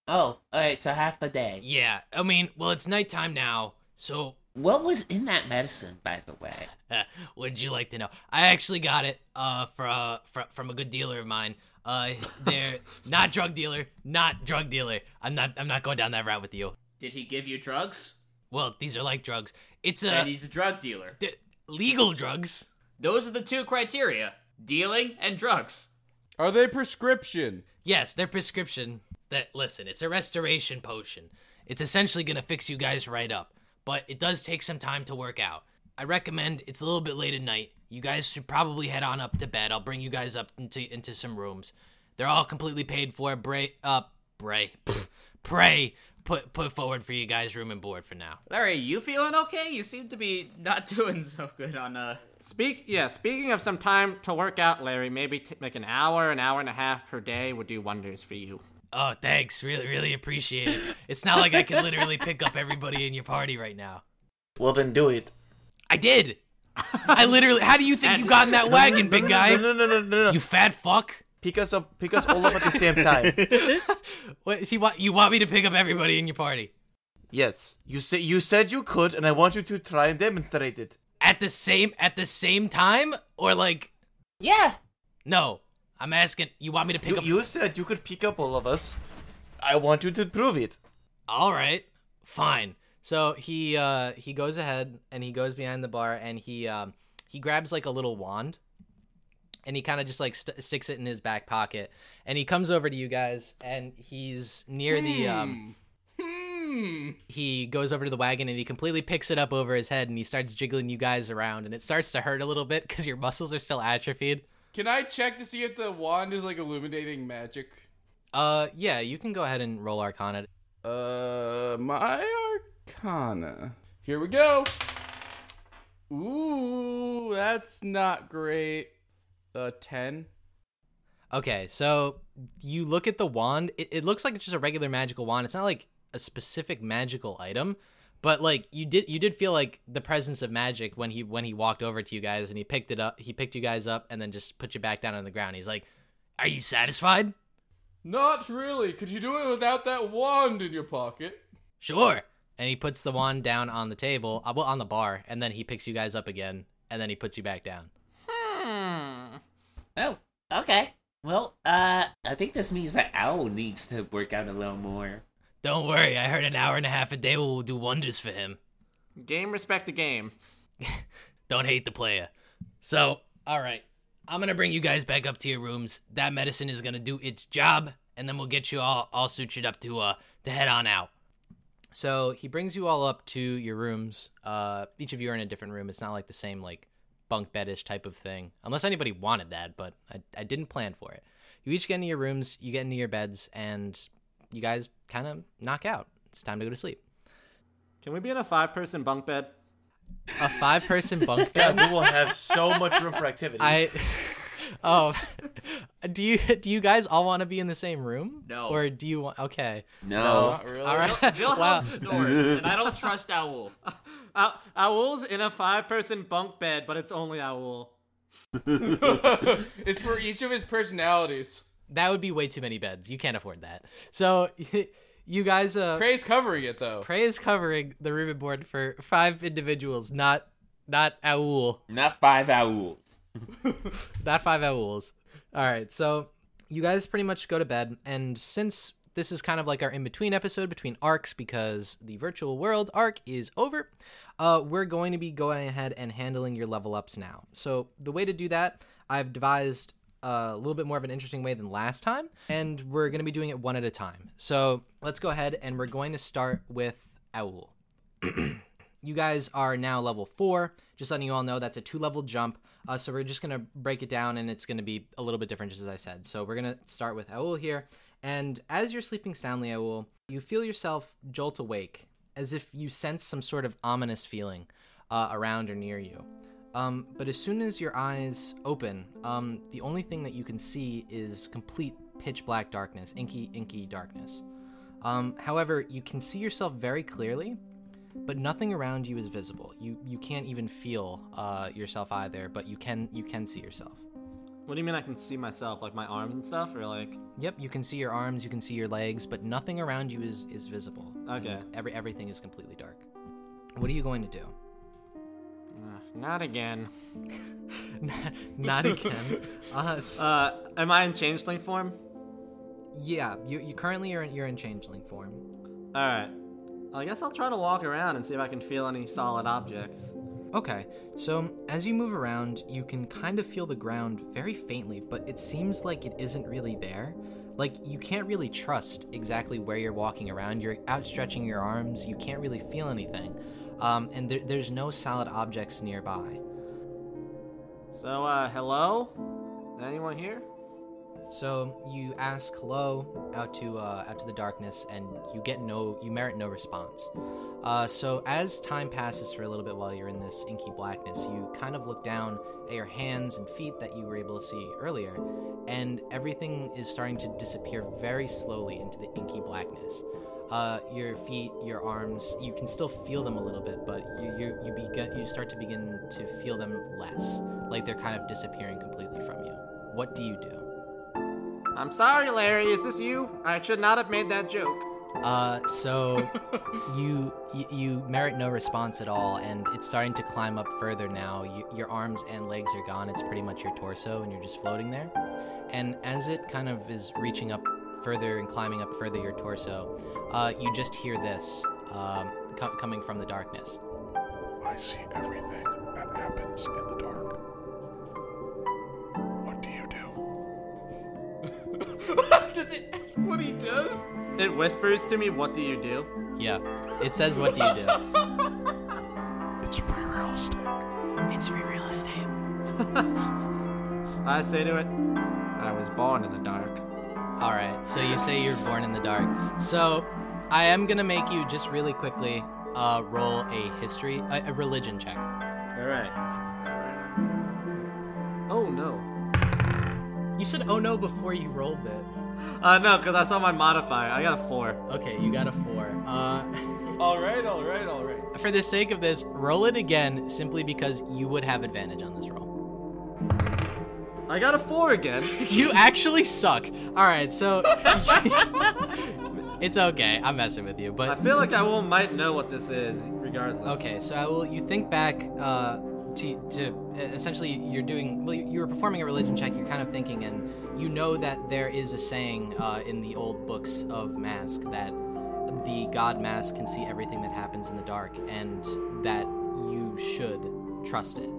Oh, alright, so half the day. Yeah, I mean, well, it's nighttime now, so What was in that medicine, by the way? Would you like to know? I actually got it uh, for, uh, fr- from a good dealer of mine. Uh, they're not drug dealer, not drug dealer. I'm not. I'm not going down that route with you. Did he give you drugs? Well, these are like drugs. It's and a he's a drug dealer. d- legal drugs. Those are the two criteria dealing and drugs. Are they prescription? Yes, they're prescription. That listen, it's a restoration potion. It's essentially gonna fix you guys right up, but it does take some time to work out. I recommend it's a little bit late at night. You guys should probably head on up to bed. I'll bring you guys up into into some rooms. They're all completely paid for. Bray, uh, Bray, pff, Prey put put forward for you guys room and board for now. Larry, you feeling okay? You seem to be not doing so good on uh Speak, yeah. Speaking of some time to work out, Larry, maybe t- like an hour, an hour and a half per day would do wonders for you. Oh, thanks. Really, really appreciate it. It's not like I can literally pick up everybody in your party right now. Well, then do it. I did. I literally. How do you think you got in that wagon, big guy? No, no, no, no, no. You fat fuck. Pick us up. Pick us all up at the same time. What? You want? You want me to pick up everybody in your party Yes. You say you said you could, and I want you to try and demonstrate it. at the same at the same time, or like? Yeah. No, I'm asking. You want me to pick You, up? you said you could pick up all of us. I want you to prove it. All right, fine. So he uh he goes ahead and he goes behind the bar and he um he grabs like a little wand and he kind of just like st- sticks it in his back pocket and he comes over to you guys and he's near the um Hmm. he goes over to the wagon and he completely picks it up over his head and he starts jiggling you guys around and it starts to hurt a little bit because your muscles are still atrophied. Can I check to see if the wand is like illuminating magic? Uh yeah, you can go ahead and roll Arcana. Uh, my arcana. Here we go. Ooh, that's not great. Uh, ten. Okay, so you look at the wand. It, it looks like it's just a regular magical wand. It's not like a specific magical item, but like you did, you did feel like the presence of magic when he when he walked over to you guys and he picked it up. He picked you guys up and then just put you back down on the ground. He's like, "Are you satisfied?" Not really. Could you do it without that wand in your pocket? Sure. And he puts the wand down on the table, uh, well, on the bar, and then he picks you guys up again, and then he puts you back down. Hmm. Oh, okay. Well, uh, I think this means that Owl needs to work out a little more. Don't worry, I heard an hour and a half a day will do wonders for him. Game respect the game. Don't hate the player. So, all right. I'm going to bring you guys back up to your rooms. That medicine is going to do its job, and then we'll get you all, all sutured up to, uh, to head on out. So he brings you all up to your rooms. Uh, each of you are in a different room. It's not like the same, like, bunk bedish type of thing. Unless anybody wanted that, but I, I didn't plan for it. You each get into your rooms, you get into your beds, and you guys kind of knock out. It's time to go to sleep. Can we be in a five person bunk bed? A five person bunk God, bed. we will have so much room for activities. I oh do you do you guys all want to be in the same room? No. Or do you want okay. No. Not really. All right. Wilhelm wow. snores, and I don't trust Owl. Ow- Owl's in a five person bunk bed, but it's only Owl. it's for each of his personalities. That would be way too many beds. You can't afford that. So you guys uh Prey's covering it though. Prey is covering the ribbon board for five individuals, not not Owl. Not five owls. not five owls. All right, so you guys pretty much go to bed, and since this is kind of like our in between episode between arcs because the virtual world arc is over, uh, we're going to be going ahead and handling your level ups now. So the way to do that, I've devised a little bit more of an interesting way than last time, and we're going to be doing it one at a time. So let's go ahead and we're going to start with Owl. you guys are now level four. Just letting you all know that's a two level jump. Uh, so we're just gonna break it down, and it's gonna be a little bit different, just as I said. So we're gonna start with Owl here, and as you're sleeping soundly, Owl, you feel yourself jolt awake, as if you sense some sort of ominous feeling uh, around or near you. Um, but as soon as your eyes open, um, the only thing that you can see is complete pitch black darkness, inky, inky darkness. Um, however, you can see yourself very clearly, but nothing around you is visible. You you can't even feel uh, yourself either, but you can you can see yourself. What do you mean I can see myself? Like my arms and stuff? Or like. Yep, you can see your arms, you can see your legs, but nothing around you is is visible. Okay. And Every everything is completely dark. What are you going to do? Uh, not again. Not again. Us. Uh, am I in changeling form? yeah, you you currently are in, you're in changeling form. Alright. I guess I'll try to walk around and see if I can feel any solid objects. Okay, so as you move around, you can kind of feel the ground very faintly, but it seems like it isn't really there. Like, you can't really trust exactly where you're walking around. You're outstretching your arms, you can't really feel anything. Um, and there, there's no solid objects nearby. So, uh, hello? Anyone here? So you ask hello out to uh, out to the darkness, and you get no, you merit no response. Uh, so as time passes for a little bit while you're in this inky blackness, you kind of look down at your hands and feet that you were able to see earlier, and everything is starting to disappear very slowly into the inky blackness. Uh, your feet, your arms, you can still feel them a little bit, but you you you begin you start to begin to feel them less, like they're kind of disappearing completely from you. What do you do? I'm sorry, Larry. Is this you? I should not have made that joke. Uh, so you, you you merit no response at all, and it's starting to climb up further now. You, your arms and legs are gone. It's pretty much your torso, and you're just floating there. And as it kind of is reaching up further and climbing up further your torso, uh, you just hear this um, co- coming from the darkness. I see everything that happens in the dark. Does it ask what he does? It whispers to me, "What do you do?" Yeah, it says, "What do you do?" It's free real estate. it's free real estate. I say to it, "I was born in the dark." All right. So you say you're born in the dark. So I am gonna make you just really quickly uh, roll a history, a, a religion check. All right. You said "oh no" before you rolled it. Uh, no, because I saw my modifier. I got a four. Okay, you got a four. Uh, All right, all right, all right. for the sake of this, roll it again, simply because you would have advantage on this roll. I got a four again. You actually suck. All right, so it's okay. I'm messing with you, but I feel like I will might know what this is, regardless. okay. So I will. You think back uh, to to essentially you're doing. Well, you were performing a religion check. You're kind of thinking, and you know that there is a saying uh, in the old books of Mask that the god Mask can see everything that happens in the dark, and that you should trust it.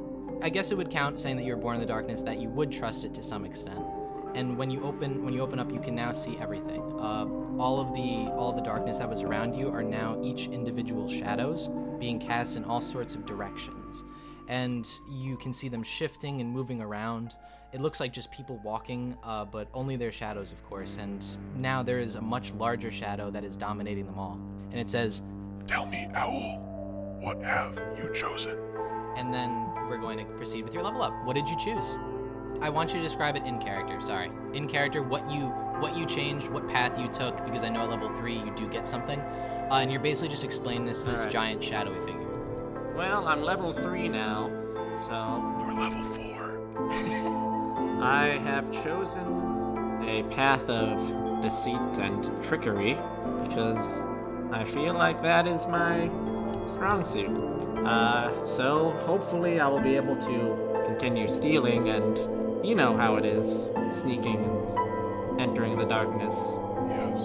I guess it would count saying that you were born in the darkness that you would trust it to some extent. And when you open when you open up, you can now see everything. Uh, all of the all the darkness that was around you are now each individual shadows being cast in all sorts of directions, and you can see them shifting and moving around. It looks like just people walking, uh, but only their shadows, of course. And now there is a much larger shadow that is dominating them all. And it says, Tell me, Owl, what have you chosen? and then we're going to proceed with your level up. What did you choose? I want you to describe it in character. Sorry, in character, what you what you changed, what path you took, because I know at level three you do get something, uh, and you're basically just explaining this this Alright. giant shadowy figure. Well, I'm level three now, so You're level four. I have chosen a path of deceit and trickery because I feel like that is my strong suit. Uh, so hopefully I will be able to continue stealing and you know how it is sneaking and entering the darkness. Yes.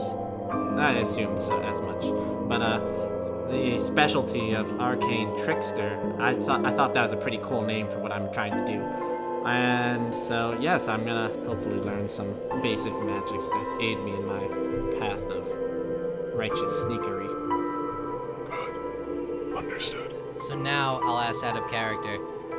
I assumed so as much. But uh the specialty of arcane trickster, I thought I thought that was a pretty cool name for what I'm trying to do. And so yes, I'm gonna hopefully learn some basic magics to aid me in my path of righteous sneakery. Good. Understood. So now I'll ask out of character,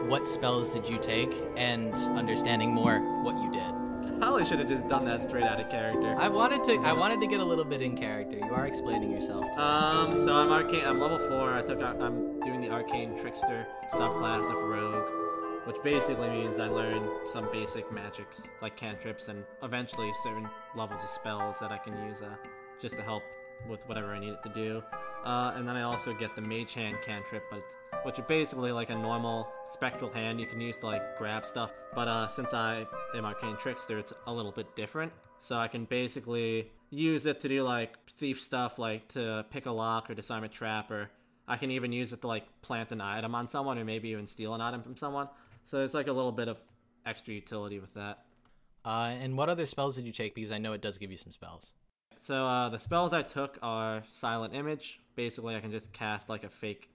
what spells did you take, and understanding more what you did. Probably should have just done that straight out of character. I wanted to I wanted to get a little bit in character. You are explaining yourself. Um, so I'm arcane. I'm level four. I took. I'm doing the arcane trickster subclass of rogue, which basically means I learn some basic magics like cantrips and eventually certain levels of spells that I can use uh, just to help with whatever I need it to do. Uh, and then I also get the mage hand cantrip, but which is basically like a normal spectral hand you can use to like grab stuff. But uh, since I am arcane trickster, it's a little bit different. So I can basically use it to do like thief stuff, like to pick a lock or disarm a trap, or I can even use it to like plant an item on someone or maybe even steal an item from someone. So there's like a little bit of extra utility with that. Uh, and what other spells did you take? Because I know it does give you some spells. So uh, the spells I took are silent image. Basically, I can just cast like a fake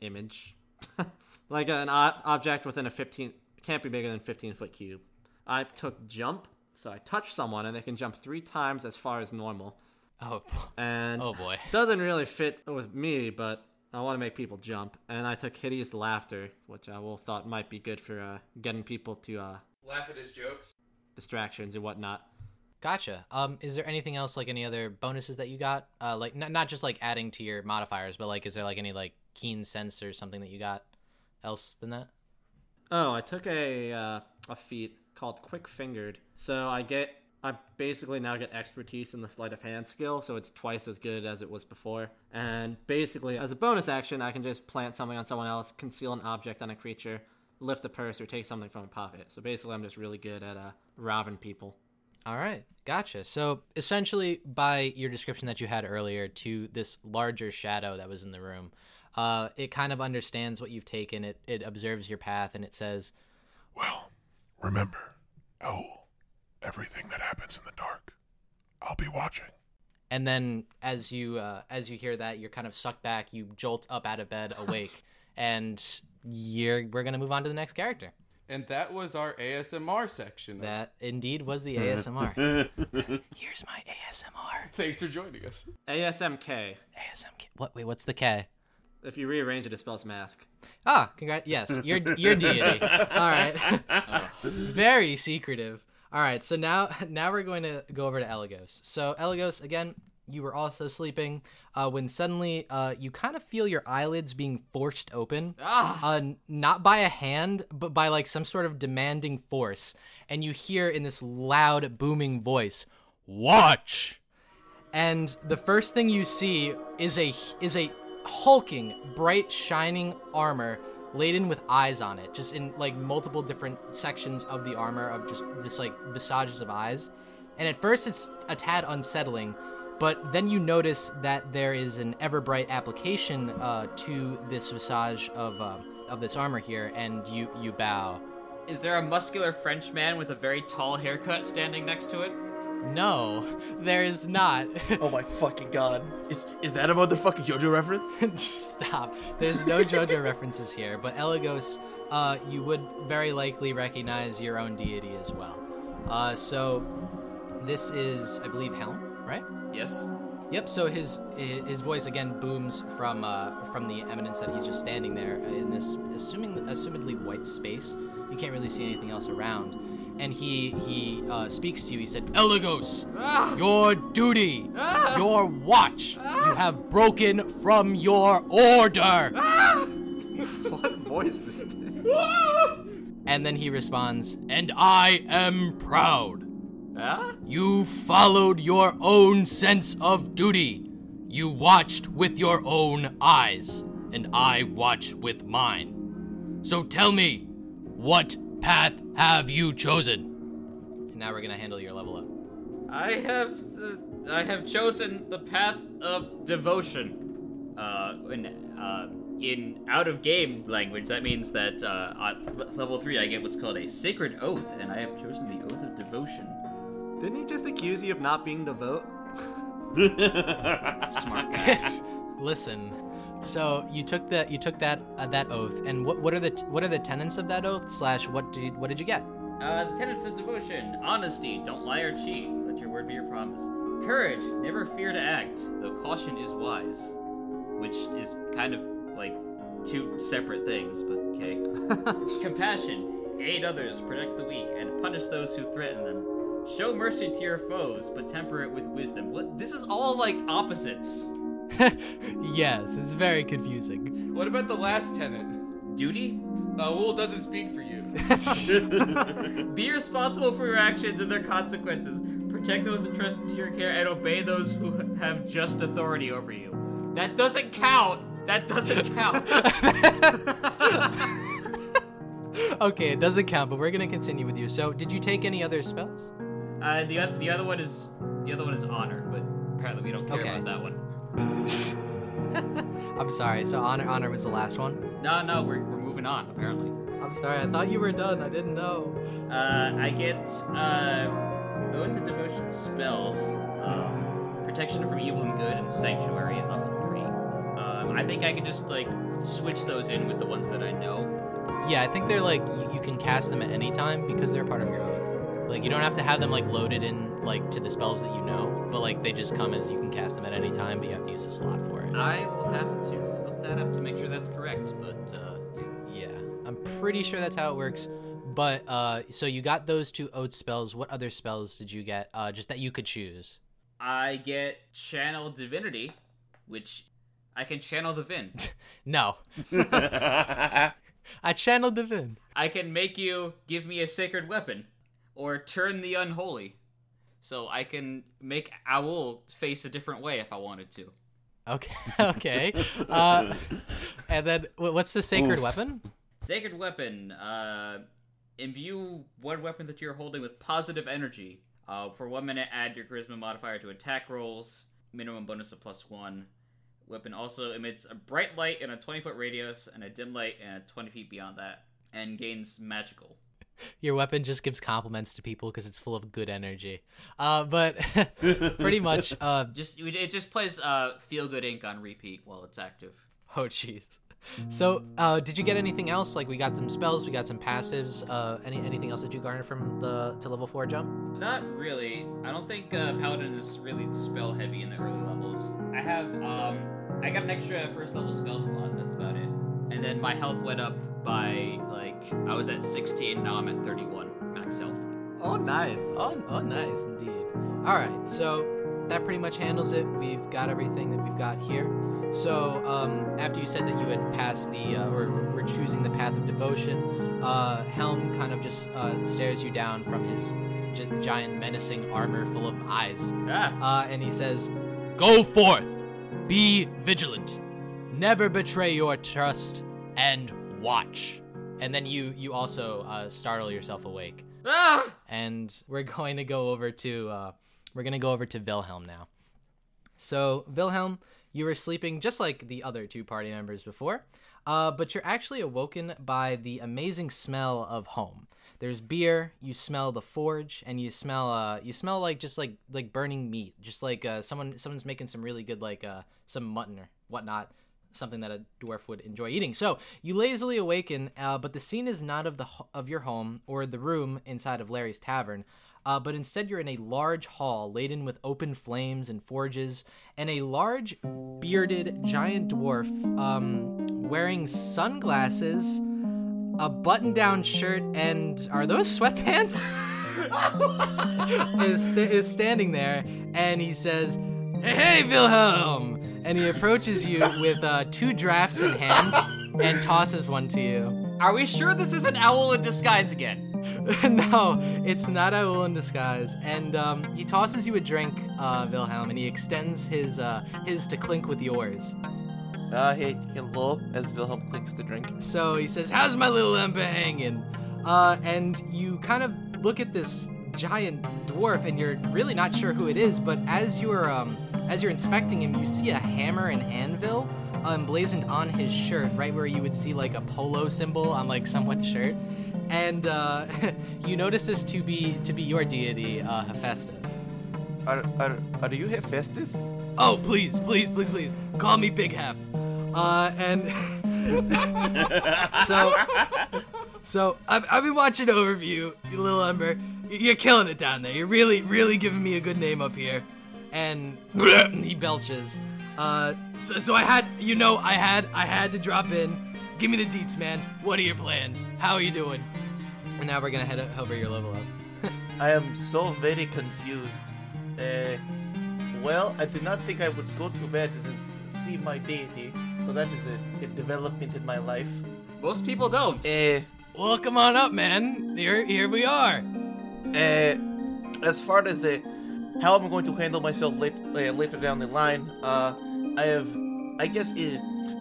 image, like an o- object within a 15 can't be bigger than 15 foot cube. I took jump, so I touch someone and they can jump three times as far as normal. Oh, And oh boy. doesn't really fit with me, but I want to make people jump. And I took hideous laughter, which I will thought might be good for uh, getting people to uh, Laugh at his jokes. distractions and whatnot. Gotcha. Um, is there anything else like any other bonuses that you got? Uh, like n- not just like adding to your modifiers, but like is there like any like keen sense or something that you got else than that? Oh, I took a uh, a feat called Quick Fingered. So I get I basically now get expertise in the sleight of hand skill, so it's twice as good as it was before. And basically, as a bonus action, I can just plant something on someone else, conceal an object on a creature, lift a purse, or take something from a pocket. So basically, I'm just really good at uh, robbing people. All right, gotcha. So essentially, by your description that you had earlier to this larger shadow that was in the room, uh, it kind of understands what you've taken. It it observes your path and it says, Well, remember, Owl, everything that happens in the dark, I'll be watching. and then as you uh, as you hear that, you're kind of sucked back. You jolt up out of bed, awake, and you're we're gonna move on to the next character. And that was our ASMR section. That indeed was the ASMR. Here's my ASMR. Thanks for joining us. ASMK. ASMK. What? Wait, what's the K? If you rearrange it, it spells mask. Ah, congrats. Yes, your your deity. All right. Very secretive. All right. So now now we're going to go over to Elagos. So Elagos, again, you were also sleeping uh, when suddenly uh, you kind of feel your eyelids being forced open. Ah. Uh, not by a hand, but by like some sort of demanding force, and you hear in this loud, booming voice, "Watch." and the first thing you see is a is a hulking, bright, shining armor laden with eyes on it, just in like multiple different sections of the armor of just this like visages of eyes. And at first it's a tad unsettling, but then you notice that there is an Everbright application uh, to this visage of uh, of this armor here, and you you bow. Is there a muscular French man with a very tall haircut standing next to it? No, there is not. Oh my fucking god. Is is that a motherfucking JoJo reference? Stop. There's no JoJo references here, but Elagos, uh, you would very likely recognize your own deity as well. Uh, so this is, I believe, Helm, right? Yes. Yep. So his his voice again booms from uh, from the eminence that he's just standing there in this, assuming assumedly white space. You can't really see anything else around, and he he uh, speaks to you. He said, "Elagos, your duty, your watch, you have broken from your order." what voice is this? And then he responds, And I am proud. Huh? You followed your own sense of duty. You watched with your own eyes, and I watch with mine. So tell me, what path have you chosen? Now we're gonna handle your level up. I have uh, I have chosen the path of devotion. Uh, in uh, in out of game language, that means that uh, at level three I get what's called a sacred oath, and I have chosen the oath of devotion. Didn't he just accuse you of not being the vote? Smart guy. Listen. So you took that you took that uh, that oath, and what what are the what are the tenets of that oath? Slash, what did what did you get? Uh, the tenets of devotion: honesty, don't lie or cheat. Let your word be your promise. Courage, never fear to act, though caution is wise. Which is kind of like two separate things, but okay. Compassion, aid others, protect the weak, and punish those who threaten them. Show mercy to your foes, but temper it with wisdom. What? This is all like opposites. yes, it's very confusing. What about the last tenant? Duty? Uh, Wool doesn't speak for you. Be responsible for your actions and their consequences. Protect those entrusted to your care and obey those who have just authority over you. That doesn't count. That doesn't count. okay, it doesn't count, but we're gonna continue with you. So, did you take any other spells? Uh, the oth- the other one is the other one is honor, but apparently we don't care Okay. about that one. I'm sorry. So, honor honor was the last one. No, no, we're, we're moving on. Apparently, I'm sorry. I thought you were done. I didn't know. uh, I get uh, oath of devotion spells, um, protection from evil and good, and sanctuary at level three. Um, I think I could just like switch those in with the ones that I know. Yeah, I think they're like you, you can cast them at any time because they're part of your. Like you don't have to have them like loaded in like to the spells that you know, but like they just come as you can cast them at any time, but you have to use a slot for it. I will have to look that up to make sure that's correct, but uh, Yeah, I'm pretty sure that's how it works. but uh, so you got those two oath spells. What other spells did you get? Uh, just that you could choose. I get channel divinity, which I can channel the Vin. No, I channeled the Vin. I can make you give me a sacred weapon, or turn the unholy. So I can make Owl face a different way if I wanted to. Okay, okay. Uh, and then what's the sacred Oof. weapon? Sacred weapon. Uh, imbue one weapon that you're holding with positive energy. Uh, for one minute, add your charisma modifier to attack rolls. Minimum bonus of plus one. Weapon also emits a bright light in a 20 foot radius and a dim light in a 20 feet beyond that, and gains magical. Your weapon just gives compliments to people because it's full of good energy. Uh, but pretty much, uh, Just it just plays uh, Feel Good Inc. on repeat while it's active. oh jeez. So, uh, did you get anything else? Like we got some spells, we got some passives. Uh, any anything else that you garnered from the to level four jump? Not really. I don't think uh, Paladin is really spell heavy in the early levels. I have, um, I got an extra first level spell slot. That's about it. And then my health went up by like I was at 16. Now I'm at 31 max health. Oh, nice. Oh, oh, nice indeed. All right, so that pretty much handles it. We've got everything that we've got here. So um, after you said that you had passed the uh, or were choosing the path of devotion, uh, Helm kind of just uh, stares you down from his gi- giant menacing armor full of eyes, Ah, uh, and he says, "Go forth, be vigilant, never betray your trust, and watch." And then you you also uh, startle yourself awake ah! and we're going to go over to uh, we're going to go over to Wilhelm now. So Wilhelm, you were sleeping just like the other two party members before, uh, but you're actually awoken by the amazing smell of home. There's beer. You smell the forge, and you smell uh, you smell like just like like burning meat, just like uh, someone someone's making some really good like uh, some mutton or whatnot something that a dwarf would enjoy eating. So you lazily awaken, uh, but the scene is not of the of your home or the room inside of Larry's tavern, uh, but instead you're in a large hall laden with open flames and forges, and a large bearded giant dwarf um, wearing sunglasses, a button-down shirt, and are those sweatpants? is, sta- is standing there, and he says, "Hey, hey, Wilhelm!" And he approaches you with uh, two drafts in hand and tosses one to you. Are we sure this isn't Owl in disguise again? no, it's not Owl in disguise. And um, he tosses you a drink, uh, Wilhelm, and he extends his uh, his to clink with yours. Uh, hey, hello, as Wilhelm clinks the drink. So he says, "How's my little ember hanging?" Uh, and you kind of look at this giant dwarf, and you're really not sure who it is. But as you're um, as you're inspecting him, you see a hammer and anvil emblazoned on his shirt, right where you would see like a polo symbol on like someone's shirt. And uh, you notice this to be to be your deity, uh, Hephaestus. Are, are, are you Hephaestus? Oh, please, please, please, please, call me Big Hef. Uh, and so, so I've, I've been watching over you, you little Ember. Y- You're killing it down there. You're really, really giving me a good name up here. And he belches. Uh, so, so I had, you know, I had, I had to drop in. Give me the deets, man. What are your plans? How are you doing? And now we're gonna head over your level up. I am so very confused. Uh, well, I did not think I would go to bed and then see my deity, so that is a, a development in my life. Most people don't. Uh, Well, come on up, man. Here, here we are. Uh, as far as uh, how I'm going to handle myself late, uh, later down the line, uh, I have, I guess,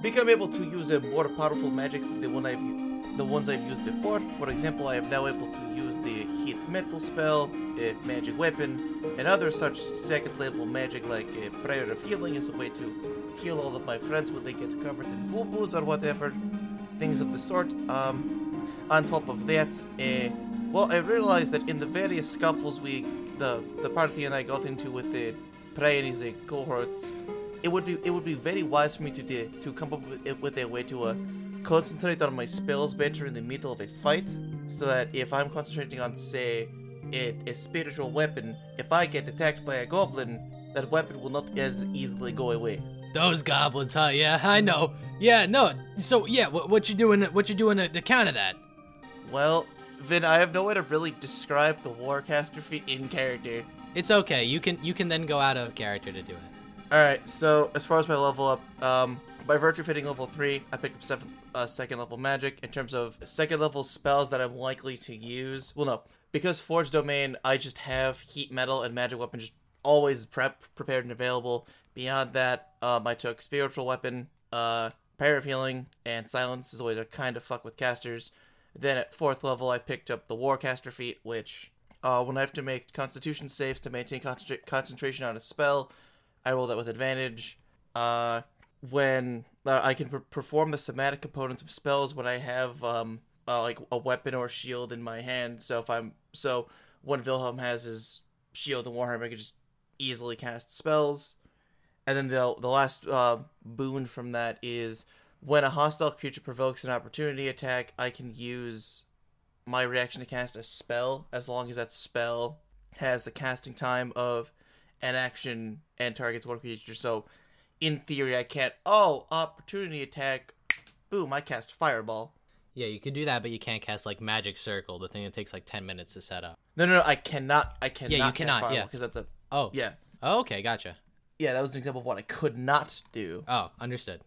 become able to use uh, more powerful magics than the one I've, the ones I've used before. For example, I am now able to use the heat metal spell, uh, magic weapon, and other such second level magic like uh, prayer of healing as a way to heal all of my friends when they get covered in boo boos or whatever, things of the sort. Um, on top of that, uh, well, I realized that in the various scuffles we, the the party and I got into with the Prey and his uh, cohorts, it would be it would be very wise for me to do, to come up with, with a way to uh, concentrate on my spells better in the middle of a fight, so that if I'm concentrating on say a, a spiritual weapon, if I get attacked by a goblin, that weapon will not as easily go away. Those goblins, huh? Yeah, I know. Yeah, no. So yeah, what, what you doing? What you doing to, to counter that? Well, Vin, I have no way to really describe the Warcaster feat in character. It's okay. You can you can then go out of character to do it. All right. So as far as my level up, um, by virtue of hitting level three, I picked up seven, uh, second level magic. In terms of second level spells that I'm likely to use, well, no, because Forge Domain, I just have heat metal and magic weapon just always prep, prepared, and available. Beyond that, um, I took spiritual weapon, uh, prayer of healing, and silence is always a kind of fuck with casters. Then at fourth level, I picked up the Warcaster feat, which uh, when I have to make Constitution saves to maintain concentra- concentration on a spell, I roll that with advantage. Uh, when uh, I can per- perform the somatic components of spells when I have um, uh, like a weapon or shield in my hand. So if I'm so when Wilhelm has his shield and Warhammer, I can just easily cast spells. And then the the last uh, boon from that is when a hostile creature provokes an opportunity attack, I can use my reaction to cast a spell as long as that spell has the casting time of an action and targets one creature. So, in theory, I can't. Oh, opportunity attack! Boom! I cast fireball. Yeah, you could do that, but you can't cast like Magic Circle, the thing that takes like ten minutes to set up. No, no, no I cannot. I cannot. you cast cannot, Fireball yeah. because that's a. Oh, Yeah, Oh, okay, gotcha. yeah. That was an example of what I could not do. Oh, understood.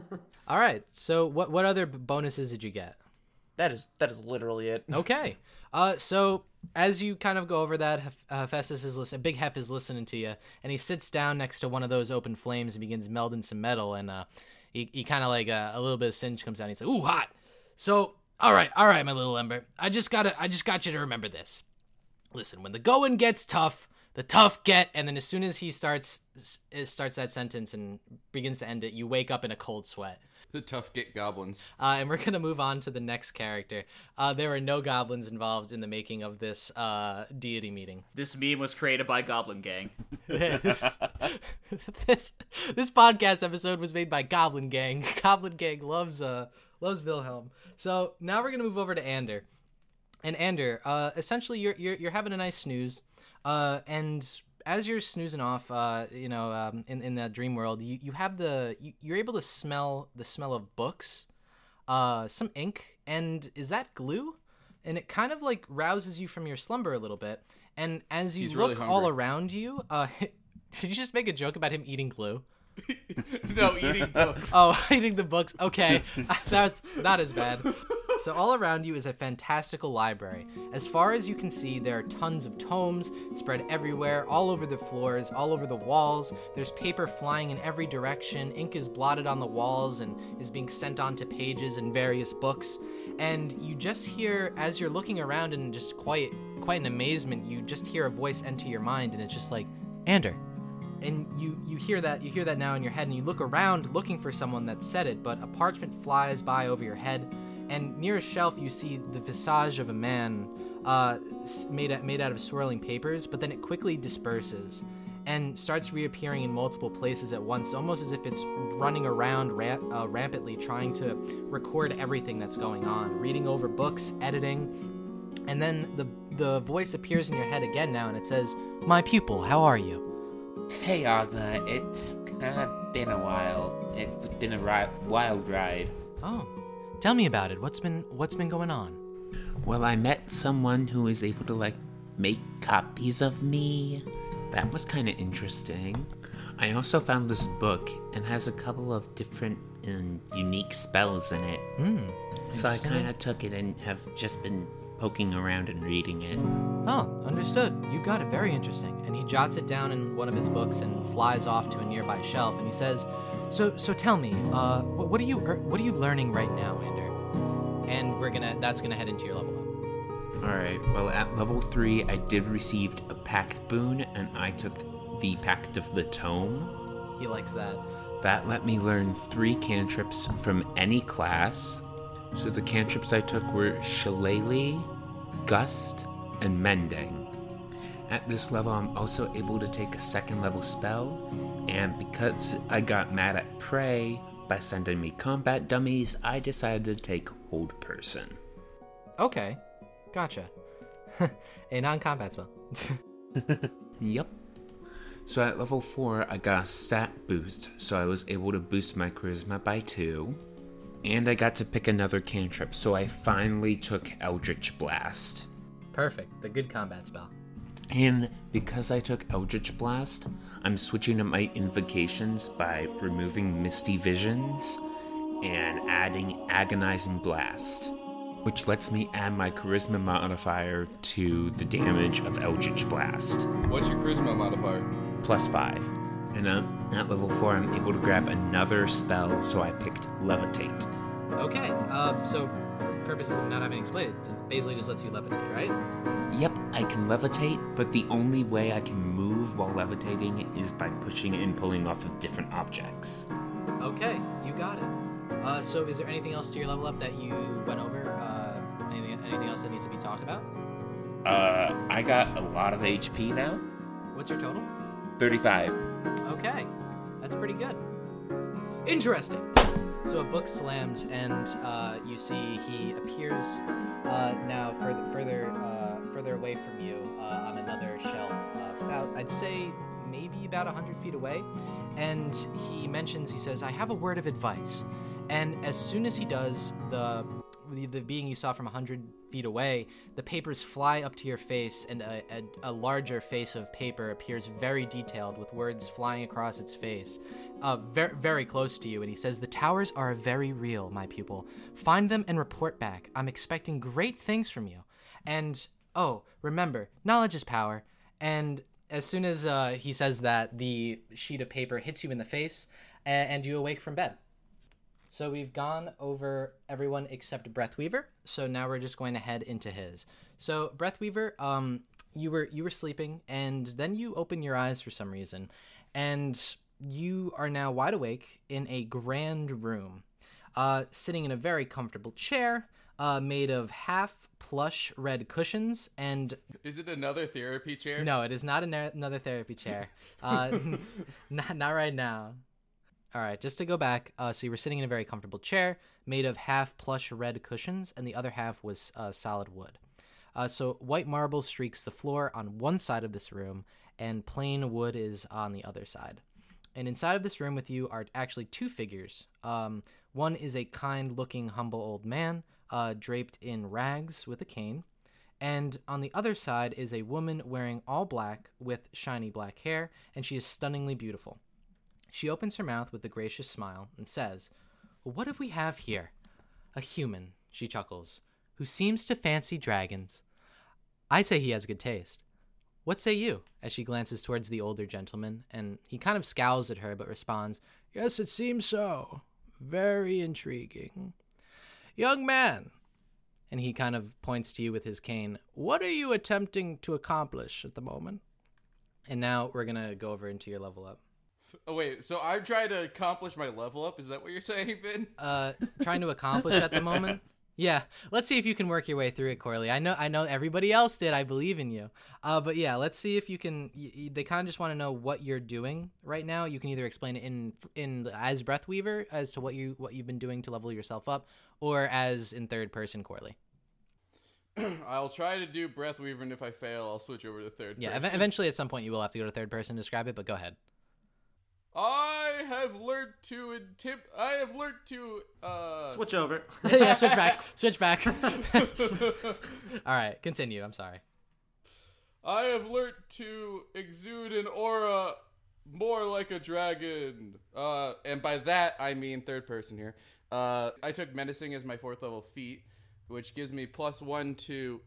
All right. So, what what other bonuses did you get? That is that is literally it. Okay. Uh, so as you kind of go over that, uh, Hephaestus is listening. Big Hef is listening to you, and he sits down next to one of those open flames and begins melding some metal. And uh, he, he kind of like uh, a little bit of singe comes down. He's like, "Ooh, hot." So, all right, all right, my little Ember. I just gotta, I just got you to remember this. Listen, when the going gets tough, the tough get, and then as soon as he starts s- starts that sentence and begins to end it, you wake up in a cold sweat. The tough get goblins. Uh, and we're gonna move on to the next character. Uh, there were no goblins involved in the making of this uh, deity meeting. This meme was created by Goblin Gang. this, this this podcast episode was made by Goblin Gang. Goblin Gang loves uh loves Wilhelm. So now we're gonna move over to Ander. And Ander, uh, essentially you're, you're you're having a nice snooze, uh, and as you're snoozing off, uh, you know, um, in in that dream world, you, you have the you, you're able to smell the smell of books, uh, some ink, and is that glue? And it kind of like rouses you from your slumber a little bit. And as you He's really look all around you, uh, did you just make a joke about him eating glue? no, eating books. Oh, eating the books. Okay, that's not as bad. So all around you is a fantastical library. As far as you can see, there are tons of tomes spread everywhere, all over the floors, all over the walls. There's paper flying in every direction. Ink is blotted on the walls and is being sent onto pages in various books. And you just hear, as you're looking around in just quite, quite an amazement, you just hear a voice enter your mind, and it's just like, Ander, and you you hear that you hear that now in your head and you look around looking for someone that said it but a parchment flies by over your head and near a shelf you see the visage of a man uh, made out, made out of swirling papers but then it quickly disperses and starts reappearing in multiple places at once almost as if it's running around ra- uh, rampantly trying to record everything that's going on reading over books editing and then the the voice appears in your head again now and it says my pupil how are you Hey, Agna, it's kind of been a while. It's been a ri- wild ride. Oh, tell me about it. What's been what's been going on? Well, I met someone who was able to, like, make copies of me. That was kind of interesting. I also found this book and has a couple of different and unique spells in it. Hmm. So I kind of took it and have just been poking around and reading it. Oh, understood. You've got it. Very interesting. And he jots it down in one of his books and flies off to a nearby shelf. And he says, "So, so tell me, uh, what, are you er, what are you learning right now, Ander?" And we're gonna that's gonna head into your level up. Alright, well, at level 3, I did receive a pact boon, and I took the Pact of the Tome. He likes that. That let me learn three cantrips from any class. So the cantrips I took were Shillelagh, Gust, and Mending. At this level, I'm also able to take a second level spell, and because I got mad at Prey by sending me combat dummies, I decided to take Hold Person. Okay, gotcha. a non-combat spell. Yep. So at level 4, I got a stat boost, so I was able to boost my charisma by 2. and I got to pick another cantrip, so I finally took Eldritch Blast. Perfect. The good combat spell. And because I took Eldritch Blast, I'm switching to my invocations by removing Misty Visions and adding Agonizing Blast, which lets me add my Charisma modifier to the damage of Eldritch Blast. What's your charisma modifier? Plus 5. And uh, at level 4, I'm able to grab another spell, so I picked Levitate. Okay. Um. So, for purposes of not having explained, it basically just lets you levitate, right? Yep, I can levitate, but the only way I can move while levitating is by pushing and pulling off of different objects. Okay. You got it. Uh. So, is there anything else to your level up that you went over? Uh. Anything? Anything else that needs to be talked about? Uh, I got a lot of HP now. What's your total? 35. Okay, that's pretty good. Interesting. So a book slams, and uh, you see he appears uh, now further, further, uh, further away from you uh, on another shelf, uh, about I'd say maybe about hundred feet away. And he mentions, he says, "I have a word of advice." And as soon as he does, the the, the being you saw from 100 feet away, the papers fly up to your face, and a, a, a larger face of paper appears very detailed with words flying across its face, uh, very, very close to you. And he says, The towers are very real, my pupil. Find them and report back. I'm expecting great things from you. And, oh, remember, knowledge is power. And as soon as uh, he says that, the sheet of paper hits you in the face, a- and you awake from bed. So we've gone over everyone except Breathweaver. So now we're just going to head into his. So Breathweaver, um, you were you were sleeping, and then you open your eyes for some reason, and you are now wide awake in a grand room, uh, sitting in a very comfortable chair, uh, made of half plush red cushions and Is it another therapy chair? no, it is not another therapy chair. Uh, not, not right now. All right, just to go back, uh, so you were sitting in a very comfortable chair made of half plush red cushions, and the other half was uh, solid wood. Uh, so white marble streaks the floor on one side of this room, and plain wood is on the other side. And inside of this room with you are actually two figures. Um, one is a kind looking, humble old man, uh, draped in rags with a cane. And on the other side is a woman wearing all black with shiny black hair, and she is stunningly beautiful. She opens her mouth with a gracious smile and says, What have we have here? A human, she chuckles, who seems to fancy dragons. I'd say he has good taste. What say you? As she glances towards the older gentleman, and he kind of scowls at her but responds, Yes, it seems so. Very intriguing. Young man, and he kind of points to you with his cane, what are you attempting to accomplish at the moment? And now we're going to go over into your level up. Oh wait, so I'm trying to accomplish my level up. Is that what you're saying, Vin? uh, trying to accomplish at the moment. Yeah, let's see if you can work your way through it, Corley. I know, I know everybody else did. I believe in you. Uh, but yeah, let's see if you can. Y- y- they kind of just want to know what you're doing right now. You can either explain it in in as Breathweaver as to what you what you've been doing to level yourself up, or as in third person, Corley. I'll try to do Breathweaver, and if I fail, I'll switch over to third. Yeah, ev- eventually at some point you will have to go to third person to describe it. But go ahead. I have learned to intim. I have learned to uh. Switch over. yeah, switch back. Switch back. All right, continue. I'm sorry. I have learned to exude an aura more like a dragon. Uh, and by that I mean third person here. Uh, I took menacing as my fourth level feat, which gives me plus one to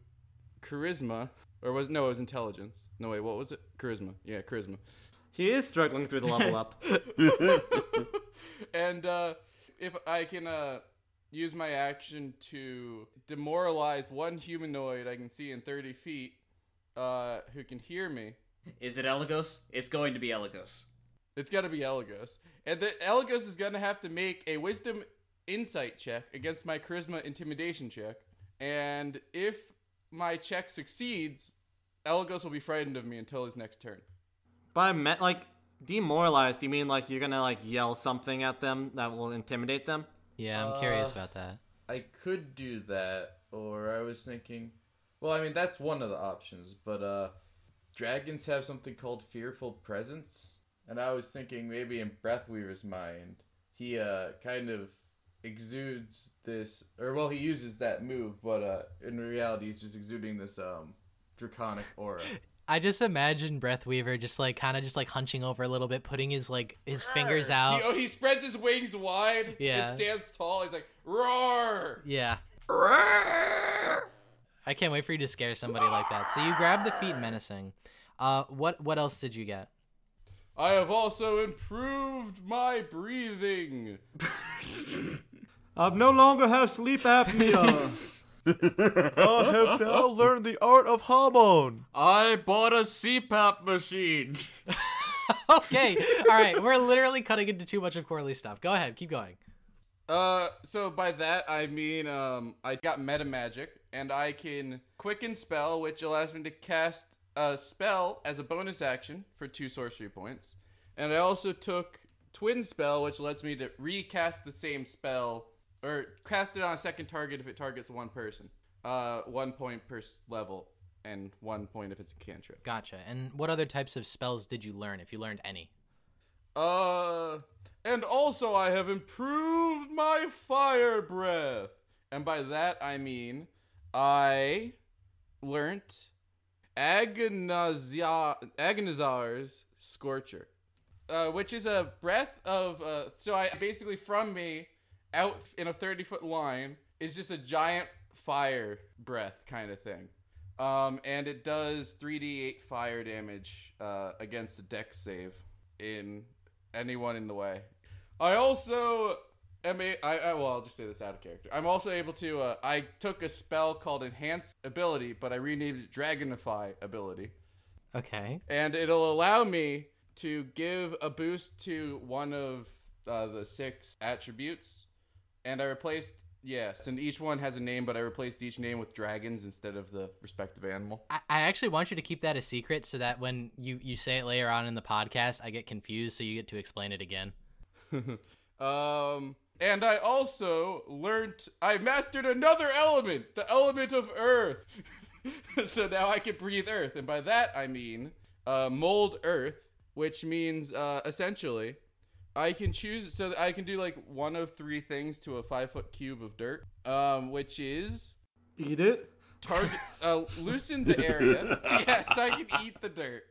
charisma, or was no, it was intelligence. No wait, what was it? Charisma. Yeah, charisma. He is struggling through the level up. and uh, if I can uh, use my action to demoralize one humanoid I can see in 30 feet uh, who can hear me, Is it Elagos? It's going to be Elagos. it's got to be Elagos. And the Elagos is going to have to make a wisdom insight check against my charisma intimidation check. And if my check succeeds, Elagos will be frightened of me until his next turn. By me- like demoralized, do you mean like you're gonna like yell something at them that will intimidate them? Yeah, I'm curious about that. I could do that, or I was thinking, well, I mean that's one of the options, but uh, dragons have something called fearful presence, and I was thinking maybe in Breathweaver's mind, he uh kind of exudes this, or well, he uses that move, but uh, in reality, he's just exuding this um draconic aura. I just imagine Breathweaver just like kind of just like hunching over a little bit, putting his like his fingers out. He, oh, he spreads his wings wide. Yeah. And stands tall. He's like, roar! Yeah. Roar. I can't wait for you to scare somebody like that. So you grab the feat menacing. Uh, what what else did you get? I have also improved my breathing. I no longer have sleep apnea. I have now learned the art of Hamon. I bought a CPAP machine. okay, all right, we're literally cutting into too much of Corley's stuff. Go ahead, keep going. Uh, so by that I mean, um, I got meta magic, and I can quicken spell, which allows me to cast a spell as a bonus action for two sorcery points. And I also took twin spell, which lets me to recast the same spell or cast it on a second target if it targets one person. Uh, one point per level, and one point if it's a cantrip. Gotcha. And what other types of spells did you learn, if you learned any? Uh, and also I have improved my fire breath. And by that I mean I learnt Aganazzar, Aganazzar's Scorcher, uh, which is a breath of. Uh, so I basically from me out in a 30 foot line is just a giant fire breath kind of thing. Um, and it does 3d8 fire damage uh, against the Dex save in anyone in the way. I also am a, I, I well, I'll just say this out of character. I'm also able to. Uh, I took a spell called Enhanced Ability, but I renamed it Dragonify Ability, Okay. and it'll allow me to give a boost to one of uh, the six attributes, and I replaced. Yes, and each one has a name, but I replaced each name with dragons instead of the respective animal. I, I actually want you to keep that a secret so that when you, you say it later on in the podcast, I get confused, so you get to explain it again. Um, and I also learned I mastered another element, the element of earth. so now I can breathe earth, and by that I mean uh, mold earth, which means uh, essentially I can choose. So I can do like one of three things to a five foot cube of dirt, um, which is Eat it. target uh, loosen the area. yes, I can eat the dirt.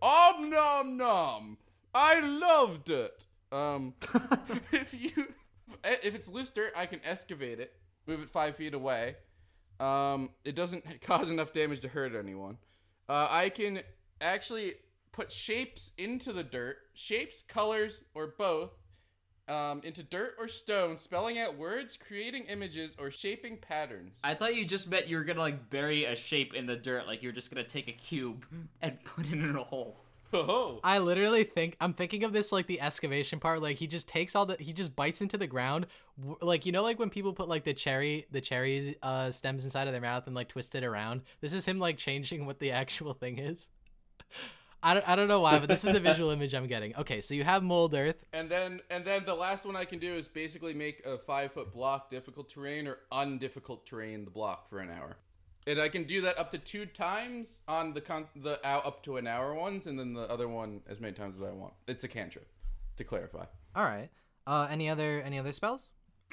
Om nom nom. I love dirt. Um, if you if it's loose dirt, I can excavate it, move it five feet away. Um, it doesn't cause enough damage to hurt anyone. Uh, I can actually put shapes into the dirt, shapes, colors, or both, um, into dirt or stone, spelling out words, creating images, or shaping patterns. I thought you just meant you were gonna like bury a shape in the dirt, like you're just gonna take a cube and put it in a hole. Oh, I literally think I'm thinking of this like the excavation part. Like he just takes all the he just bites into the ground, w- like you know, like when people put like the cherry the cherry uh, stems inside of their mouth and like twist it around. This is him like changing what the actual thing is. I don't, I don't know why, but this is the visual image I'm getting. Okay, so you have mold earth. And then and then the last one I can do is basically make a five foot block difficult terrain or undifficult terrain the block for an hour. And I can do that up to two times on the con- the out up to an hour ones, and then the other one as many times as I want. It's a cantrip, to clarify. All right. Uh, any other any other spells?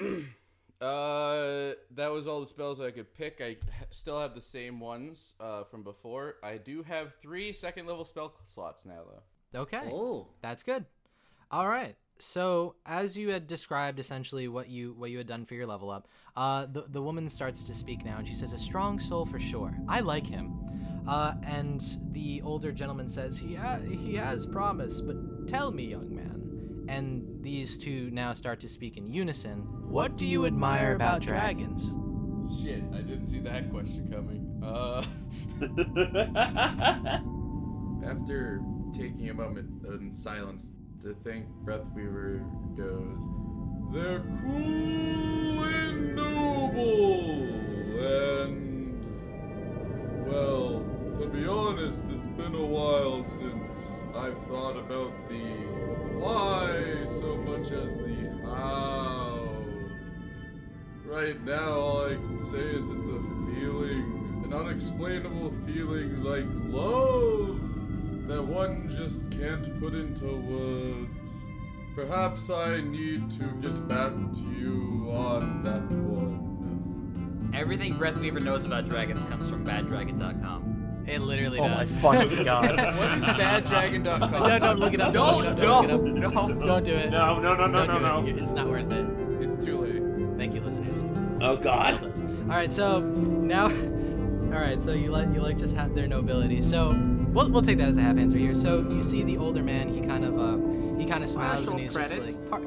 Uh, that was all the spells I could pick. I still have the same ones uh, from before. I do have three second level spell slots now, though. Okay. Oh. That's good. All right. So as you had described essentially what you what you had done for your level up, uh, the the woman starts to speak now, and she says, "A strong soul for sure. I like him." Uh, and the older gentleman says, "He ha- he has promise, but tell me, young man." And these two now start to speak in unison. What do you admire about dragons? Shit, I didn't see that question coming. Uh, After taking a moment in silence to think, Breath Breathweaver goes, they're cool and noble, and well, to be honest, it's been a while since I've thought about the why so much as the how. Right now, all I can say is it's a feeling, an unexplainable feeling like love that one just can't put into words. perhaps I need to get back to you on that one. Everything Breathweaver knows about dragons comes from baddragon.com. It literally Oh my does. fucking god. What is baddragon.com? no, don't look it up. Don't, look it up, don't, look it up. no. Don't do it. No, no, no, no, Don't no, do no. it. It's not worth it. Oh God. All right, so now, all right, so you let you like just have their nobility. So we'll, we'll take that as a half answer here. So you see the older man. He kind of uh he kind of smiles Partial and he's credit. just like, par-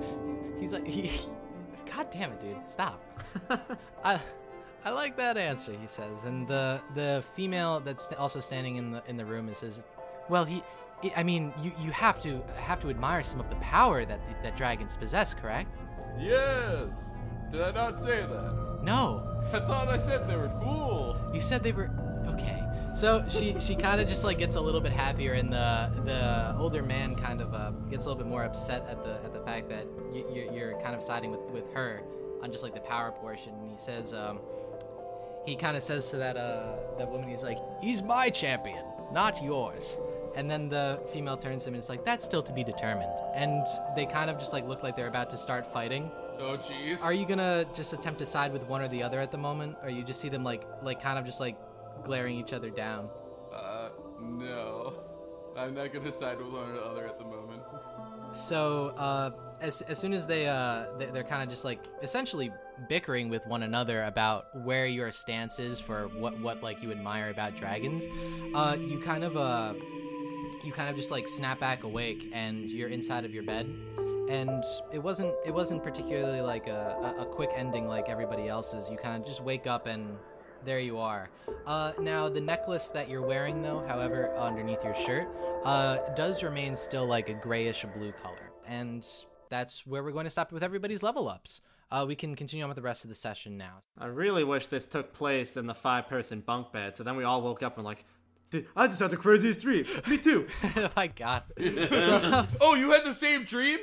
he's like, he, God damn it, dude, stop. I. I like that answer, he says, and the the female that's also standing in the in the room and says, "Well, he, I I mean, you, you have to have to admire some of the power that that dragons possess, correct? Yes. Did I not say that? No, I thought I said they were cool. You said they were okay. So she she kind of just like gets a little bit happier, and the the older man kind of uh, gets a little bit more upset at the at the fact that you, you're, you're kind of siding with with her on just like the power portion. And he says, um, he kind of says to that uh that woman, he's like, he's my champion, not yours. And then the female turns to him and it's like, that's still to be determined. And they kind of just like look like they're about to start fighting. Oh, jeez. Are you gonna just attempt to side with one or the other at the moment, or you just see them like like kind of just like glaring each other down? Uh, no. I'm not gonna side with one or the other at the moment. So uh, as as soon as they uh they, they're kind of just like essentially bickering with one another about where your stance is for what what like you admire about dragons, uh you kind of uh you kind of just like snap back awake and you're inside of your bed and it wasn't it wasn't particularly like a, a, a quick ending like everybody else's you kind of just wake up and there you are uh, now the necklace that you're wearing though however underneath your shirt uh, does remain still like a grayish blue color and that's where we're going to stop with everybody's level ups uh, we can continue on with the rest of the session now I really wish this took place in the five person bunk bed, so then we all woke up and like, I just had the craziest dream. Me too. oh my god Oh, you had the same dream?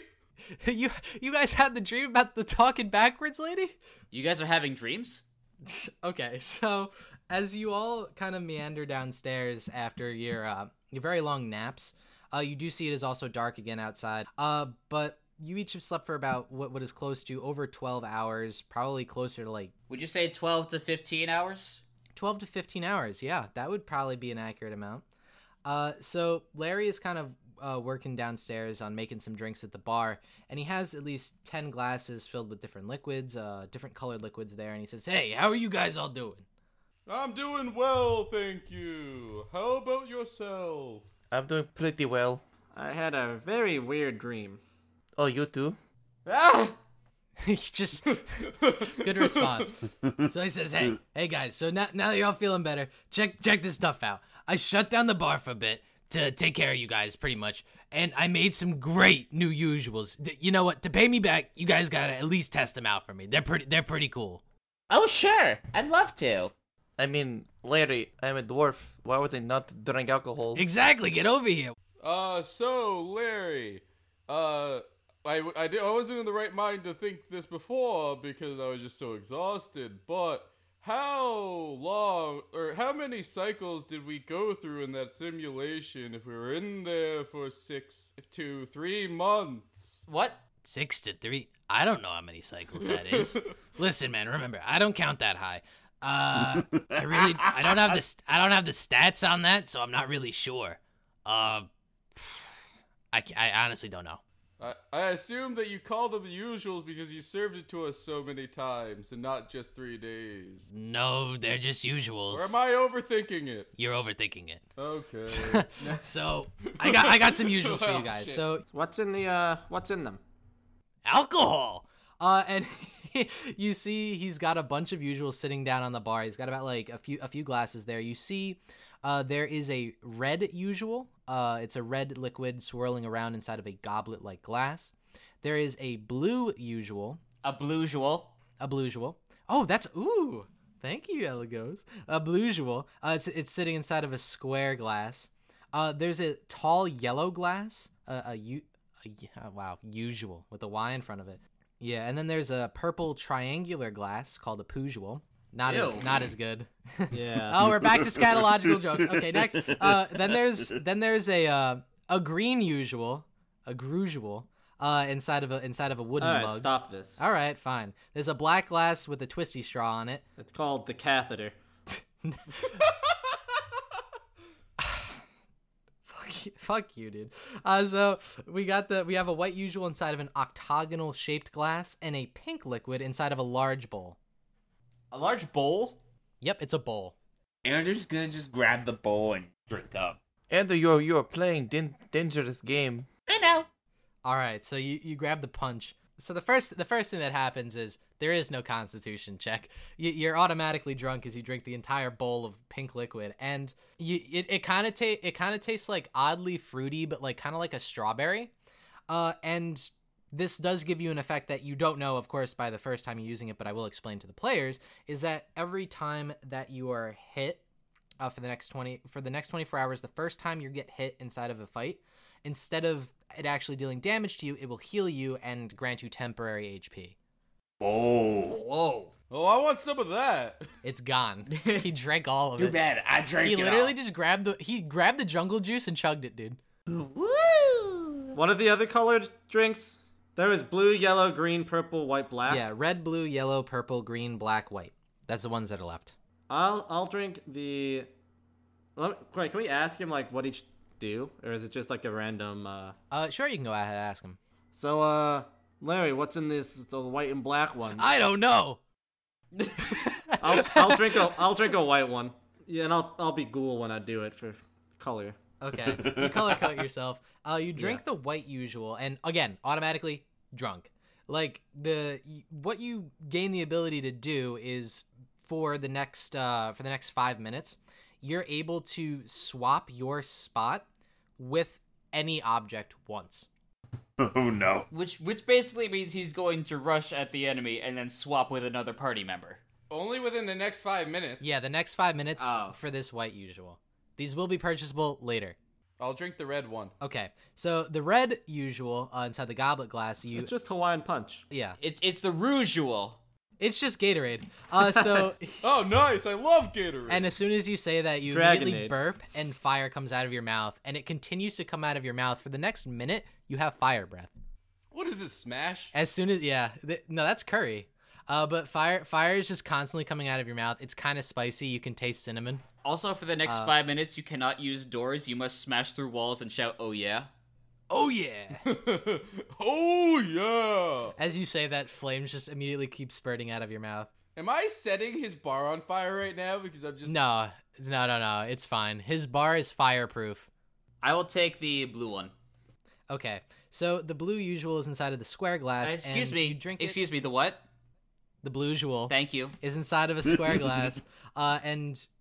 you you guys had the dream about the talking backwards lady You guys are having dreams? okay, so as you all kind of meander downstairs after your uh, your very long naps, uh, you do see it is also dark again outside. Uh, but you each have slept for about what what is close to over twelve hours, probably closer to like Would you say 12 to 15 hours? twelve to fifteen hours. Yeah, that would probably be an accurate amount. Uh, so Larry is kind of uh, working downstairs on making some drinks at the bar, and he has at least ten glasses filled with different liquids, uh, different colored liquids there, and he says, "Hey, how are you guys all doing?" I'm doing well, thank you. How about yourself? I'm doing pretty well. I had a very weird dream. Oh, you too? Ah! just good response. So he says, "Hey, hey guys. So now, now that you're all feeling better, check check this stuff out. I shut down the bar for a bit to take care of you guys, pretty much, and I made some great new usuals. D- you know what? To pay me back, you guys gotta at least test them out for me. They're pretty. They're pretty cool. Oh sure, I'd love to. I mean, Larry, I'm a dwarf. Why would I not drink alcohol? Exactly. Get over here. Uh, so, Larry, uh, I, I, did, I wasn't in the right mind to think this before because I was just so exhausted, but how long or how many cycles did we go through in that simulation if we were in there for six to three months? What? Six to three. I don't know how many cycles that is. Listen, man. Remember, I don't count that high. Uh, I really, I don't have the, I don't have the stats on that, so I'm not really sure. Uh, I, I honestly don't know. I, I assume that you call them the usuals because you served it to us so many times and not just three days. No, they're just usuals. Or am I overthinking it? You're overthinking it. Okay. So I got, I got some usuals for you guys. shit. So What's in the uh what's in them? alcohol. Uh, and you see he's got a bunch of usuals sitting down on the bar. He's got about like a few a few glasses there. You see, uh, there is a red usual. Uh, it's a red liquid swirling around inside of a goblet like glass. There is a blue usual. A blusual. A blusual. Oh, that's ooh. Thank you, Elagos. A blusual. Uh, it's it's sitting inside of a square glass. Uh, there's a tall yellow glass. Uh, a, u- a y- oh, wow, usual with a Y in front of it. Yeah, and then there's a purple triangular glass called a pusual. Not as not as good. Yeah. oh, we're back to scatological jokes. Okay, next. Uh, then there's then there's a uh, a green usual, a grusual. uh, inside of a inside of a wooden All right, mug. stop this. All right, fine. There's a black glass with a twisty straw on it. It's called the catheter. Fuck you, fuck you, dude. Uh, so we got the we have a white usual inside of an octagonal shaped glass and a pink liquid inside of a large bowl. A large bowl? Yep, it's a bowl. Andrew's gonna just grab the bowl and drink up. Andrew, you're you're playing din- dangerous game. I know. All right, so you, you grab the punch. So the first the first thing that happens is there is no constitution check. You, you're automatically drunk as you drink the entire bowl of pink liquid, and you it, it kind of ta- it kind of tastes like oddly fruity, but like kind of like a strawberry. Uh, and this does give you an effect that you don't know, of course, by the first time you're using it. But I will explain to the players is that every time that you are hit uh, for the next 20 for the next 24 hours the first time you get hit inside of a fight instead of it actually dealing damage to you it will heal you and grant you temporary hp Oh. Whoa. Oh, I want some of that. it's gone he drank all of Too it Too bad. I drank he it He literally all. just grabbed the he grabbed the jungle juice and chugged it dude Woo! One of the other colored drinks? There is blue, yellow, green, purple, white, black. yeah red blue yellow purple green black white that's the ones that are left I'll I'll drink the. Let me, wait, can we ask him like what each do, or is it just like a random? uh uh sure you can go ahead and ask him So uh, Larry, what's in this? The white and black one. i don't know I'll I'll drink a I'll drink a white one. Yeah, and I'll I'll be ghoul when I do it for color. Okay, you color code yourself. Uh, you drink the white usual, and again, automatically drunk. Like the what you gain the ability to do is for the next uh, for the next five minutes, you're able to swap your spot with any object once. Oh no. Which which basically means he's going to rush at the enemy and then swap with another party member. Only within the next five minutes. Yeah, the next five minutes Oh. for this white usual. These will be purchasable later. I'll drink the red one. Okay, so the red usual uh, inside the goblet glass, you It's just Hawaiian punch. yeah, It's it's the Rougeul. it's just Gatorade. Uh, so Oh, nice. I love Gatorade. And as soon as you say that, you immediately Dragonade. burp and fire comes out of your mouth, and it continues to come out of your mouth for the next minute. You have fire breath. what is this, Smash? As soon as yeah, th- no, that's curry. Uh, but fire fire is just constantly coming out of your mouth. It's kind of spicy. You can taste cinnamon. Also, for the next Uh, five minutes, you cannot use doors. You must smash through walls and shout, "Oh yeah!" Oh yeah! oh, yeah. As you say that, flames just immediately keep spurting out of your mouth. Am I setting his bar on fire right now? Because I'm just. No, no, no, no. It's fine. His bar is fireproof. I will take the blue one. Okay, so the blue usual is inside of the square glass. Uh, excuse and me. You drink it- excuse me. The what? The blue usual. Thank you. is inside of a square glass, uh, and y-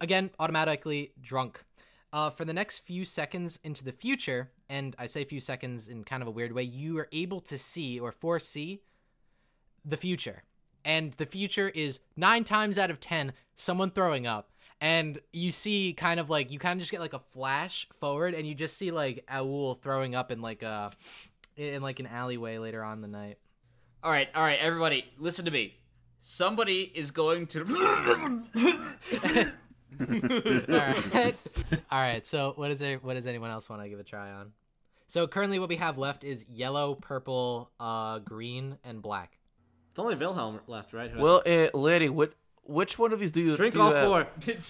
again, automatically drunk. Uh, for the next few seconds into the future, and I say few seconds in kind of a weird way, you are able to see or foresee the future. And the future is nine times out of ten someone throwing up. And you see kind of like, you kind of just get like a flash forward, and you just see like Owl throwing up in like a, in like an alleyway later on in the night. All right, all right, everybody, listen to me. Somebody is going to. All right. All right. So, what is there? What does anyone else want to give a try on? So currently, what we have left is yellow, purple, uh, green, and black. It's only Wilhelm left, right? Who- Well, uh, lady, what which one of these do you drink do all you have? four.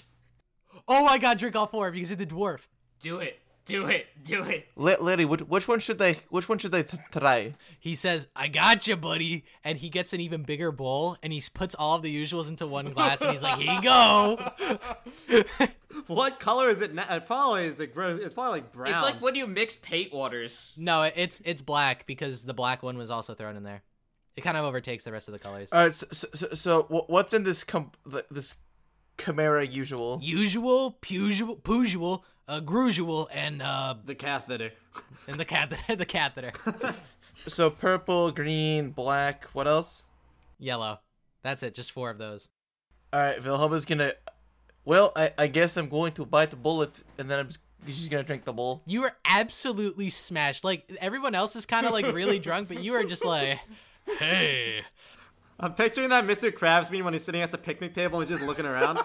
Oh my God! Drink all four because of the dwarf. do it, do it, do it. La- lady, which, which one should they which one should they t- try? He says, "I got you, buddy," and he gets an even bigger bowl, and he puts all of the usuals into one glass, and he's like, "Here you go." What color is it now? It probably is like. It's probably like brown. It's like when you mix paint waters. no, it's it's black because the black one was also thrown in there. It kind of overtakes the rest of the colors. All right, so, so, so, so what's in this com- this chimera usual? Usual, pusual, pusual, uh, grusual, and uh, the catheter. and the catheter, the catheter, So purple, green, black. What else? yellow. That's it. Just four of those. All right, Wilhelma's gonna. Well, I, I guess I'm going to bite the bullet, and then I'm just, she's gonna drink the bowl. You are absolutely smashed. Like everyone else is kind of like really drunk, but you are just like, hey, I'm picturing that Mr. Krabs meme when he's sitting at the picnic table and just looking around.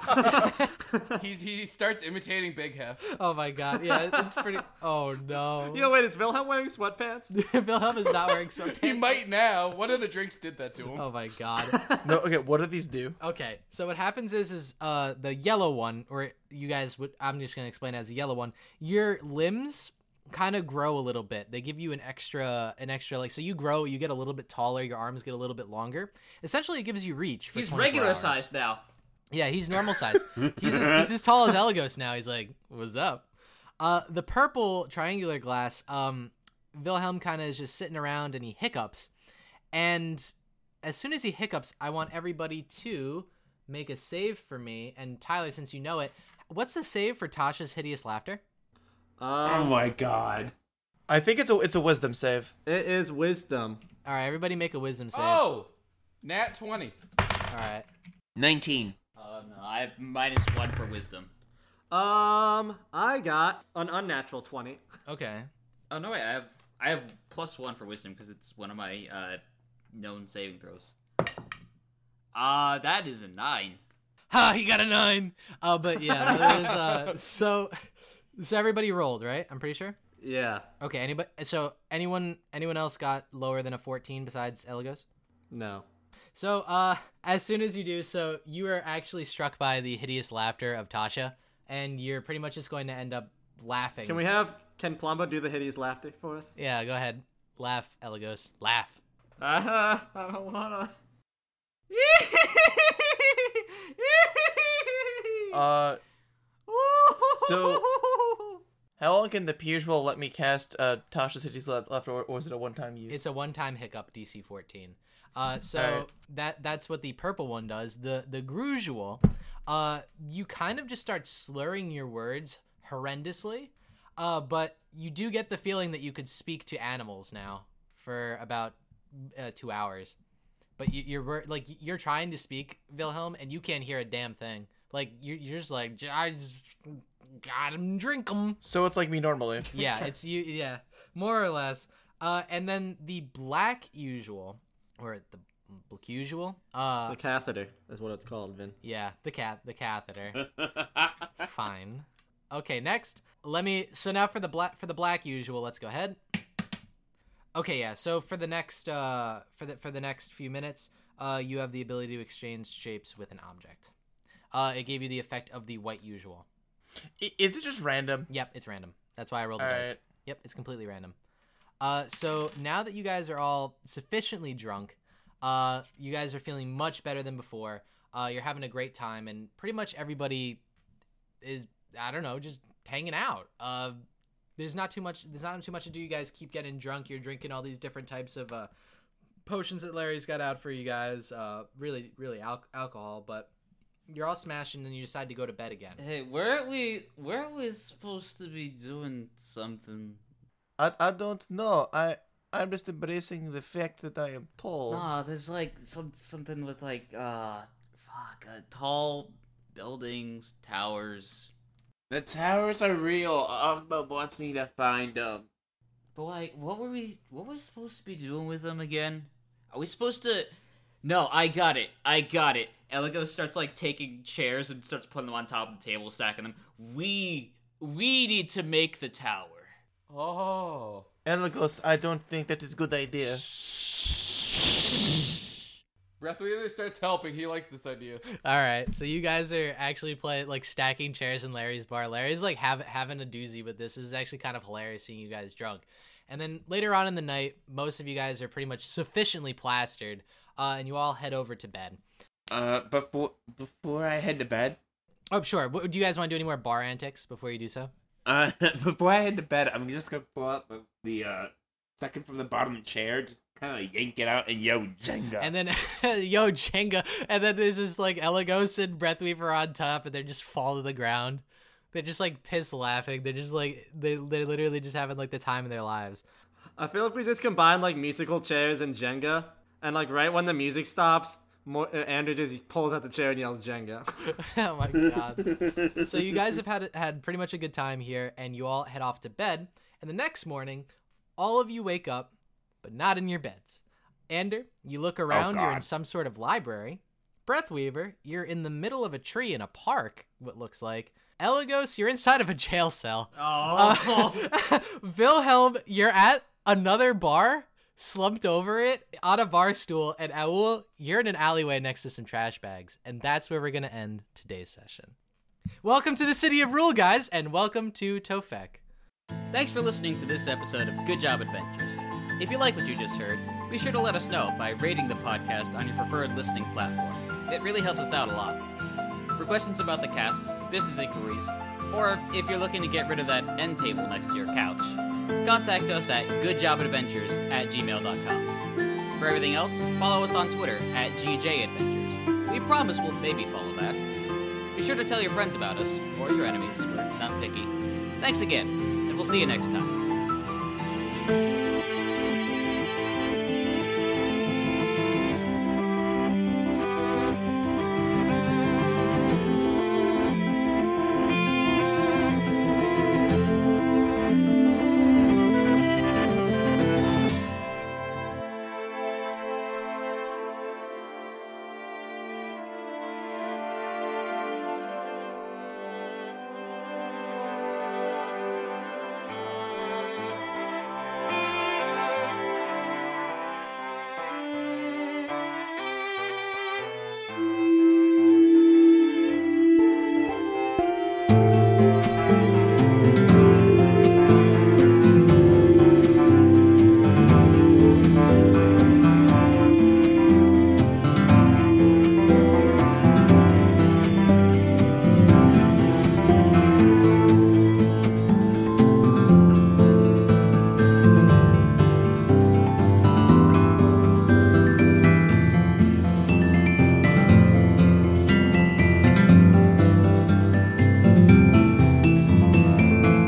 He's, he starts imitating Big Hef. Oh my god, yeah, it's pretty. Oh no. Yo, wait, is Wilhelm wearing sweatpants? Wilhelm is not wearing sweatpants. He might now. One of the drinks did that to him. Oh my god. No, okay. What do these do? Okay, so what happens is, is uh, the yellow one, or you guys would, I'm just gonna explain it as the yellow one. Your limbs kind of grow a little bit. They give you an extra, an extra like, so you grow, you get a little bit taller, your arms get a little bit longer. Essentially, it gives you reach. For He's regular hours. size now. Yeah, he's normal size. he's, as, he's as tall as Elagos now. He's like, what's up? Uh, the purple triangular glass, um, Wilhelm kind of is just sitting around and he hiccups. And as soon as he hiccups, I want everybody to make a save for me. And Tyler, since you know it, what's the save for Tasha's hideous laughter? Oh Um, my god. I think it's a it's a wisdom save. it is wisdom. All right, everybody make a wisdom save. Oh, nat twenty. All right. 19. Oh no, I have minus one for wisdom. Um, I got an unnatural 20. Okay. Oh no, wait, I have I have plus one for wisdom because it's one of my uh, known saving throws. Uh that is a nine. Ha! He got a nine. Uh, but yeah, there is, uh, so so everybody rolled, right? I'm pretty sure. Yeah. Okay. Anybody? So anyone anyone else got lower than a 14 besides Elagos? No. So uh, as soon as you do, so you are actually struck by the hideous laughter of Tasha, and you're pretty much just going to end up laughing. Can we have Ken Plumbo do the hideous laughter for us? Yeah, go ahead. Laugh, Elagos. Laugh. Uh, I don't wanna. Uh, so how long can the Peugeot let me cast uh Tasha's Hideous Laughter, left or, or is it a one time use? It's a one-time hiccup DC 14. Uh, so Alright. that that's what the purple one does. The the Grusual, uh, you kind of just start slurring your words horrendously, uh, but you do get the feeling that you could speak to animals now for about uh, two hours. But you, you're like you're trying to speak Wilhelm, and you can't hear a damn thing. Like you're, you're just like I just got him, drink drink 'em. so it's like me normally. Yeah, it's you. Yeah, more or less. Uh, and then the black usual, or the black usual. Uh, The catheter is what it's called, Vin. yeah, the cat, the catheter. Fine. Okay, next. Let me. So now for the black for the black usual, let's go ahead. Okay, yeah. So for the next uh for the for the next few minutes, uh, you have the ability to exchange shapes with an object. Uh, it gave you the effect of the white usual. Is it just random? Yep, it's random. That's why I rolled the dice. Alright. Yep, it's completely random. Uh, so now that you guys are all sufficiently drunk, uh, you guys are feeling much better than before. Uh, you're having a great time, and pretty much everybody is I don't know, just hanging out. Uh, there's not too much. There's not too much to do. You guys keep getting drunk. You're drinking all these different types of uh, potions that Larry's got out for you guys. Uh, really, really al- alcohol, but you're all smashed, and then you decide to go to bed again. Hey, weren't we? Weren't we supposed to be doing something? I I don't know. I I'm just embracing the fact that I am tall. Nah, there's like some something with like uh, fuck, uh, tall buildings, towers. The towers are real. Ogbo wants me to find them. But like, what were we? What were we supposed to be doing with them again? Are we supposed to? No, I got it. I got it. Eligo starts like taking chairs and starts putting them on top of the table, stacking them. We we need to make the tower. Oh. Elagos, I don't think that is a good idea. Breathleader starts helping. He likes this idea. All right, so you guys are actually playing like stacking chairs in Larry's bar. Larry's like have, having a doozy with this. This is actually kind of hilarious seeing you guys drunk. And then later on in the night, most of you guys are pretty much sufficiently plastered, uh, and you all head over to bed. Uh, before before I head to bed, Oh, sure. What, do you guys want to do any more bar antics before you do so? uh, before I head to bed, I'm just gonna pull out the, the uh second from the bottom chair, just kind of yank it out and yo Jenga. And then, yo, Jenga. And then there's this like Elagos and Breathweaver on top, and they just fall to the ground. They're just like piss laughing. They're just like, they, they're literally just having like the time of their lives. I feel like we just combined like musical chairs and Jenga, and like right when the music stops, Mo- uh, Andrew just pulls out the chair and yells Jenga. oh my god. so you guys have had had pretty much a good time here and you all head off to bed and the next morning all of you wake up but not in your beds. Ander, you look around, Oh you're in some sort of library. Breathweaver, you're in the middle of a tree in a park, what looks like. Elagos, you're inside of a jail cell. Oh. Uh, Wilhelm, you're at another bar, slumped over it on a bar stool, and Owl, you're in an alleyway next to some trash bags. And that's where we're going to end today's session. Welcome to the City of Rule, guys, and welcome to Tofek. Thanks for listening to this episode of Good Job Adventures. If you like what you just heard, be sure to let us know by rating the podcast on your preferred listening platform. It really helps us out a lot. For questions about the cast, business inquiries, or if you're looking to get rid of that end table next to your couch, contact us at goodjobadventures at gmail.com. For everything else, follow us on Twitter at GJAdventures. We promise we'll maybe follow back. Be sure to tell your friends about us, or your enemies, we're not picky. Thanks again, and we'll see you next time.